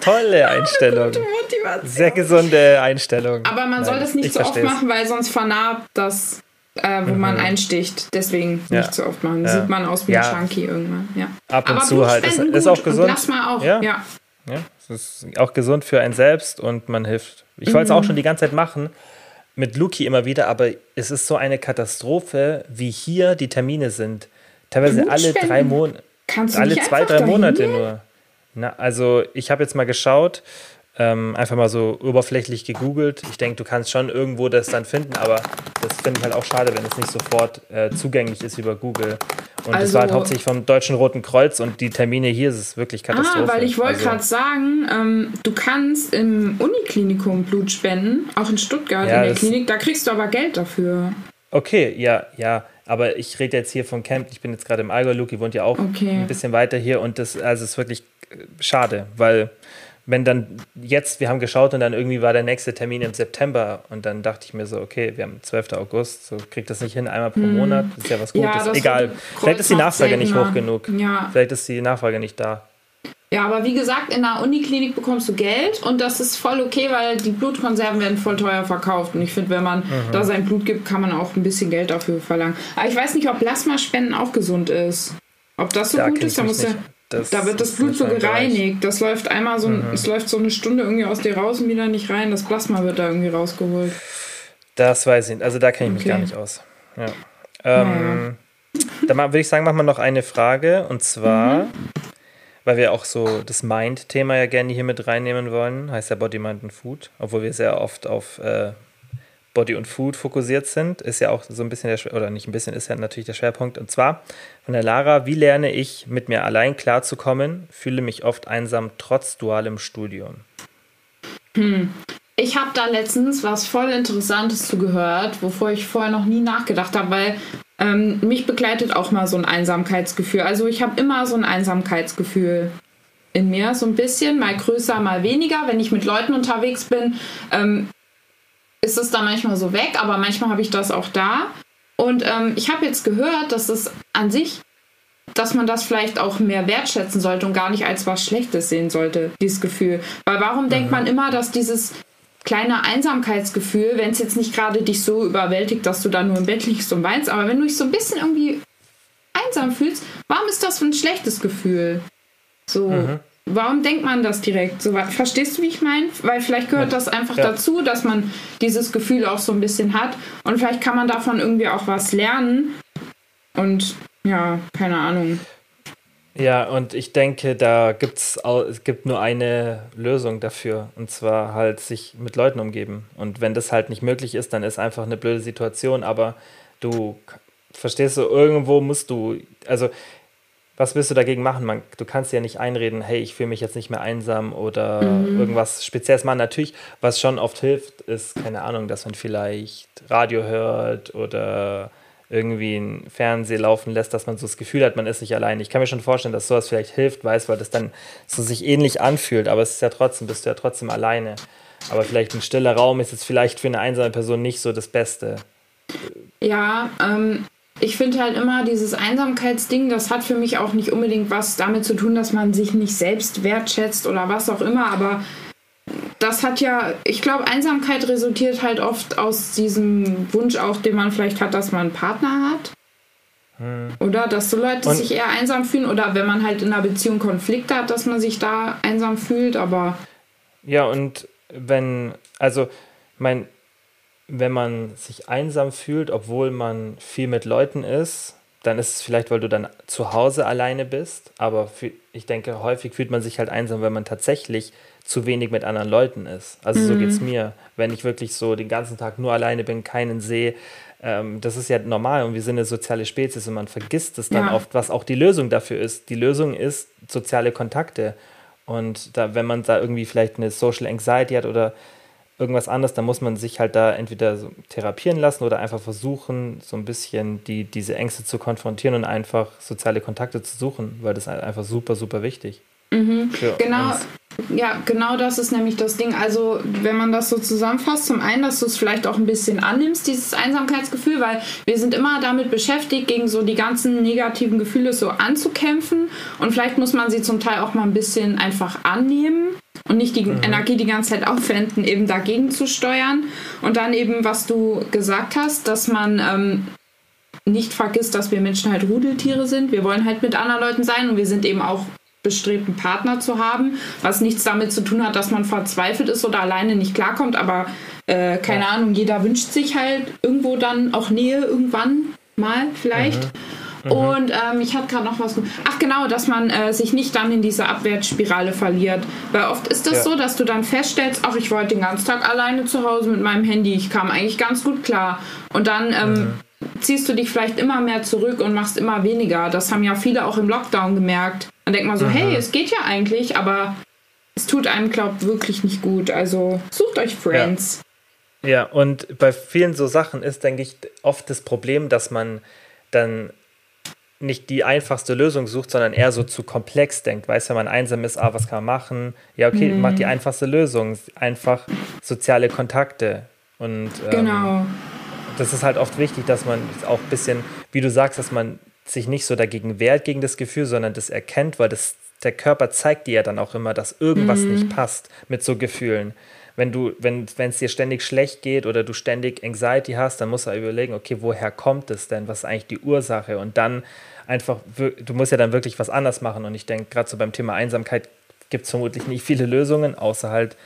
Tolle Einstellung. Gute Motivation. Sehr gesunde Einstellung. Aber man soll Nein, das nicht ich so oft machen, weil sonst vernarbt das, äh, wo man einsticht. Deswegen Ja. nicht so oft machen. Ja. Sieht man aus wie Ja. ein Junkie irgendwann. Ja. Ab und Aber zu halt. Ist gut auch gesund. Und Plasma auch. Ja. Ja. Ja, es ist auch gesund für einen selbst und man hilft. Ich wollte es Mhm. auch schon die ganze Zeit machen, mit Luki immer wieder, aber es ist so eine Katastrophe, wie hier die Termine sind. Teilweise alle drei Monate. Alle zwei, drei Monate nur. Na, also ich habe jetzt mal geschaut, ähm, einfach mal so oberflächlich gegoogelt. Ich denke, du kannst schon irgendwo das dann finden, aber das finde ich halt auch schade, wenn es nicht sofort äh, zugänglich ist über Google. Und also, das war halt hauptsächlich vom Deutschen Roten Kreuz und die Termine hier ist es wirklich katastrophal. Ah, weil ich wollte also, gerade sagen, ähm, du kannst im Uniklinikum Blut spenden, auch in Stuttgart ja, in der Klinik, da kriegst du aber Geld dafür. Okay, ja, ja. Aber ich rede jetzt hier von Camp. Ich bin jetzt gerade im Allgäu. Luki wohnt ja auch okay. ein bisschen weiter hier und das also ist wirklich äh, schade, weil wenn dann jetzt, wir haben geschaut und dann irgendwie war der nächste Termin im September und dann dachte ich mir so, okay, wir haben 12. August, so kriegt das nicht hin, einmal pro hm. Monat, das ist ja was Gutes. Ja, Egal, vielleicht ist die Nachfrage nicht hoch genug. Ja. Vielleicht ist die Nachfrage nicht da. Ja, aber wie gesagt, in der Uniklinik bekommst du Geld und das ist voll okay, weil die Blutkonserven werden voll teuer verkauft. Und ich finde, wenn man mhm. da sein Blut gibt, kann man auch ein bisschen Geld dafür verlangen. Aber ich weiß nicht, ob Plasmaspenden auch gesund ist. Ob das so da gut ist, da muss ja. Das da wird das Blut so gereinigt. Das läuft einmal so, mhm. es läuft so eine Stunde irgendwie aus dir raus und wieder nicht rein. Das Plasma wird da irgendwie rausgeholt. Das weiß ich nicht. Also da kenne ich okay. mich gar nicht aus. Ja. Ähm, ja. Dann würde ich sagen, machen wir noch eine Frage. Und zwar, mhm. weil wir auch so das Mind-Thema ja gerne hier mit reinnehmen wollen, heißt ja Body, Mind und Food, obwohl wir sehr oft auf äh, Body und Food fokussiert sind, ist ja auch so ein bisschen der, oder nicht ein bisschen, ist ja natürlich der Schwerpunkt. Und zwar von der Lara, wie lerne ich, mit mir allein klarzukommen, fühle mich oft einsam trotz dualem Studium. Hm. Ich habe da letztens was voll Interessantes zugehört, wovor ich vorher noch nie nachgedacht habe, weil ähm, mich begleitet auch mal so ein Einsamkeitsgefühl. Also ich habe immer so ein Einsamkeitsgefühl in mir, so ein bisschen, mal größer, mal weniger. Wenn ich mit Leuten unterwegs bin, ähm, ist es da manchmal so weg, aber manchmal habe ich das auch da. Und ähm, ich habe jetzt gehört, dass es an sich, dass man das vielleicht auch mehr wertschätzen sollte und gar nicht als was Schlechtes sehen sollte, dieses Gefühl. Weil warum mhm. denkt man immer, dass dieses kleine Einsamkeitsgefühl, wenn es jetzt nicht gerade dich so überwältigt, dass du da nur im Bett liegst und weinst, aber wenn du dich so ein bisschen irgendwie einsam fühlst, warum ist das für ein schlechtes Gefühl? So. Mhm. Warum denkt man das direkt so? Verstehst du, wie ich meine? Weil vielleicht gehört das einfach ja. dazu, dass man dieses Gefühl auch so ein bisschen hat. Und vielleicht kann man davon irgendwie auch was lernen. Und ja, keine Ahnung. Ja, und ich denke, da gibt's auch, es gibt nur eine Lösung dafür. Und zwar halt sich mit Leuten umgeben. Und wenn das halt nicht möglich ist, dann ist einfach eine blöde Situation. Aber du verstehst du, irgendwo musst du, also was willst du dagegen machen? Man, du kannst ja nicht einreden, hey, ich fühle mich jetzt nicht mehr einsam oder mhm. irgendwas Spezielles machen. Natürlich, was schon oft hilft, ist, keine Ahnung, dass man vielleicht Radio hört oder irgendwie ein Fernseher laufen lässt, dass man so das Gefühl hat, man ist nicht allein. Ich kann mir schon vorstellen, dass sowas vielleicht hilft, weiß, weil das dann so sich ähnlich anfühlt, aber es ist ja trotzdem, bist du ja trotzdem alleine. Aber vielleicht ein stiller Raum ist jetzt vielleicht für eine einsame Person nicht so das Beste. Ja, ähm, ich finde halt immer dieses Einsamkeitsding, das hat für mich auch nicht unbedingt was damit zu tun, dass man sich nicht selbst wertschätzt oder was auch immer, aber das hat ja, ich glaube, Einsamkeit resultiert halt oft aus diesem Wunsch auch, den man vielleicht hat, dass man einen Partner hat. Hm. Oder dass so Leute Und sich eher einsam fühlen oder wenn man halt in einer Beziehung Konflikte hat, dass man sich da einsam fühlt, aber. Ja, und wenn, also mein, wenn man sich einsam fühlt, obwohl man viel mit Leuten ist, dann ist es vielleicht, weil du dann zu Hause alleine bist. Aber ich denke, häufig fühlt man sich halt einsam, wenn man tatsächlich zu wenig mit anderen Leuten ist. Also mhm. so geht es mir. Wenn ich wirklich so den ganzen Tag nur alleine bin, keinen sehe, ähm, das ist ja normal und wir sind eine soziale Spezies und man vergisst es dann ja. oft, was auch die Lösung dafür ist. Die Lösung ist soziale Kontakte. Und da, wenn man da irgendwie vielleicht eine Social Anxiety hat oder irgendwas anderes, dann muss man sich halt da entweder so therapieren lassen oder einfach versuchen, so ein bisschen die, diese Ängste zu konfrontieren und einfach soziale Kontakte zu suchen, weil das ist einfach super, super wichtig. Mhm. Genau, uns. ja, genau das ist nämlich das Ding. Also, wenn man das so zusammenfasst, zum einen, dass du es vielleicht auch ein bisschen annimmst, dieses Einsamkeitsgefühl, weil wir sind immer damit beschäftigt, gegen so die ganzen negativen Gefühle so anzukämpfen. Und vielleicht muss man sie zum Teil auch mal ein bisschen einfach annehmen und nicht die mhm. Energie die ganze Zeit aufwenden, eben dagegen zu steuern. Und dann eben, was du gesagt hast, dass man ähm, nicht vergisst, dass wir Menschen halt Rudeltiere sind. Wir wollen halt mit anderen Leuten sein und wir sind eben auch bestrebt, einen Partner zu haben, was nichts damit zu tun hat, dass man verzweifelt ist oder alleine nicht klarkommt, aber äh, keine Ahnung, jeder wünscht sich halt irgendwo dann auch Nähe irgendwann mal vielleicht. Mhm. Mhm. Und ähm, ich hatte gerade noch was. Ach genau, dass man äh, sich nicht dann in diese Abwärtsspirale verliert. Weil oft ist es das ja. so, dass du dann feststellst, ach, ich wollte den ganzen Tag alleine zu Hause mit meinem Handy. Ich kam eigentlich ganz gut klar. Und dann ähm, mhm. ziehst du dich vielleicht immer mehr zurück und machst immer weniger. Das haben ja viele auch im Lockdown gemerkt. Dann denkt man so, mhm. hey, es geht ja eigentlich, aber es tut einem, glaubt, wirklich nicht gut. Also sucht euch Friends. Ja. ja, und bei vielen so Sachen ist, denke ich, oft das Problem, dass man dann nicht die einfachste Lösung sucht, sondern eher so zu komplex denkt. Weißt du, wenn man einsam ist, ah, was kann man machen? Ja, okay, mhm. macht die einfachste Lösung. Einfach soziale Kontakte. Und ähm, genau. das ist halt oft wichtig, dass man auch ein bisschen, wie du sagst, dass man sich nicht so dagegen wehrt gegen das Gefühl, sondern das erkennt, weil das, der Körper zeigt dir ja dann auch immer, dass irgendwas mhm. nicht passt mit so Gefühlen wenn du, wenn es dir ständig schlecht geht oder du ständig Anxiety hast, dann musst du überlegen, okay, woher kommt es denn? Was ist eigentlich die Ursache? Und dann einfach, du musst ja dann wirklich was anders machen. Und ich denke, gerade so beim Thema Einsamkeit gibt es vermutlich nicht viele Lösungen, außer halt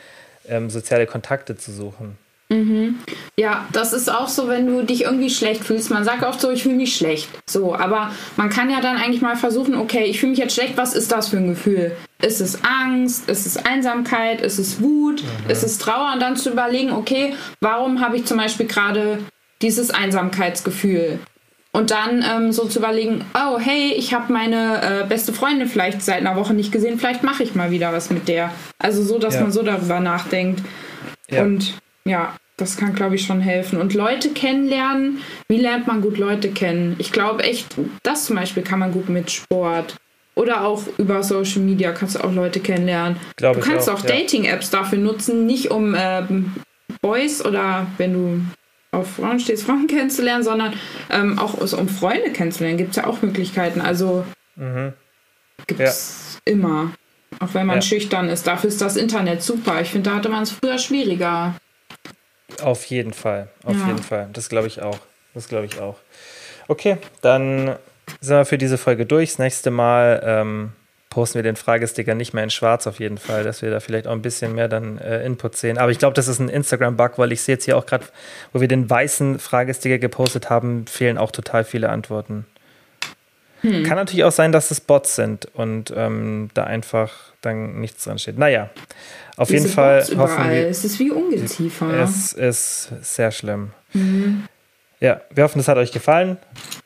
ähm, soziale Kontakte zu suchen. Mhm. Ja, das ist auch so, wenn du dich irgendwie schlecht fühlst. Man sagt oft so, ich fühle mich schlecht. So, aber man kann ja dann eigentlich mal versuchen, okay, ich fühle mich jetzt schlecht, was ist das für ein Gefühl? Ist es Angst? Ist es Einsamkeit? Ist es Wut? Mhm. Ist es Trauer? Und dann zu überlegen, okay, warum habe ich zum Beispiel gerade dieses Einsamkeitsgefühl? Und dann ähm, so zu überlegen, oh hey, ich habe meine äh, beste Freundin vielleicht seit einer Woche nicht gesehen, vielleicht mache ich mal wieder was mit der. Also so, dass ja. man so darüber nachdenkt. Ja. Und ja, das kann, glaube ich, schon helfen. Und Leute kennenlernen, wie lernt man gut Leute kennen? Ich glaube echt, das zum Beispiel kann man gut mit Sport. Oder auch über Social Media kannst du auch Leute kennenlernen. Glaub du kannst auch, auch ja. Dating-Apps dafür nutzen, nicht um ähm, Boys oder wenn du auf Frauen stehst, Frauen kennenzulernen, sondern ähm, auch um Freunde kennenzulernen. Gibt es ja auch Möglichkeiten. Also mhm. gibt es ja. immer. Auch wenn man ja. schüchtern ist. Dafür ist das Internet super. Ich finde, da hatte man es früher schwieriger. Auf jeden Fall, auf ja. jeden Fall. Das glaube ich auch. Das glaube ich auch. Okay, dann sind wir für diese Folge durch. Das nächste Mal ähm, posten wir den Fragesticker nicht mehr in schwarz auf jeden Fall, dass wir da vielleicht auch ein bisschen mehr dann äh, Input sehen. Aber ich glaube, das ist ein Instagram-Bug, weil ich sehe jetzt hier auch gerade, wo wir den weißen Fragesticker gepostet haben, fehlen auch total viele Antworten. Hm. Kann natürlich auch sein, dass es Bots sind und ähm, da einfach dann nichts dran steht. Naja, auf Diese jeden Fall Bots hoffen überall. wir. Es ist wie Ungeziefer. Es ist sehr schlimm. Mhm. Ja, wir hoffen, es hat euch gefallen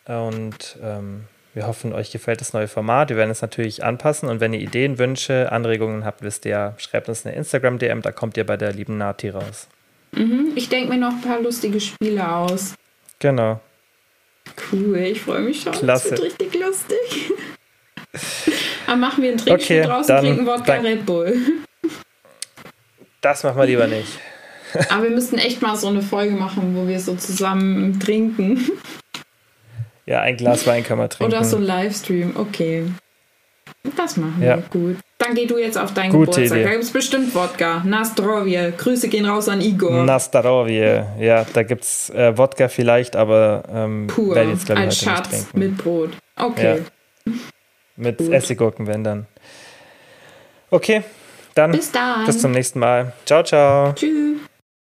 und ähm, wir hoffen, euch gefällt das neue Format. Wir werden es natürlich anpassen und wenn ihr Ideen, Wünsche, Anregungen habt, wisst ihr, schreibt uns eine Instagram-DM, da kommt ihr bei der lieben Nati raus. Mhm, ich denke mir noch ein paar lustige Spiele aus. Genau. Cool, ich freue mich schon. Klasse. Das wird richtig lustig. Dann machen wir ein Trinkspiel okay, draus und trinken Wodka Red Bull. Das machen wir lieber nicht. Aber wir müssten echt mal so eine Folge machen, wo wir so zusammen trinken. Ja, ein Glas Wein kann man trinken. Oder so ein Livestream, okay. Das machen wir, ja. gut. Dann geh du jetzt auf deinen Gute Geburtstag. Idee. Da gibt es bestimmt Wodka. Nastrovje. Grüße gehen raus an Igor. Nastrovje. Ja, da gibt es äh, Wodka vielleicht, aber ähm, Pur. Jetzt, ich, Als Schatz mit Brot. Okay. Ja. Mit Gut. Essiggurken, wenn dann. Okay, dann bis, dann. bis zum nächsten Mal. Ciao, ciao. Tschüss.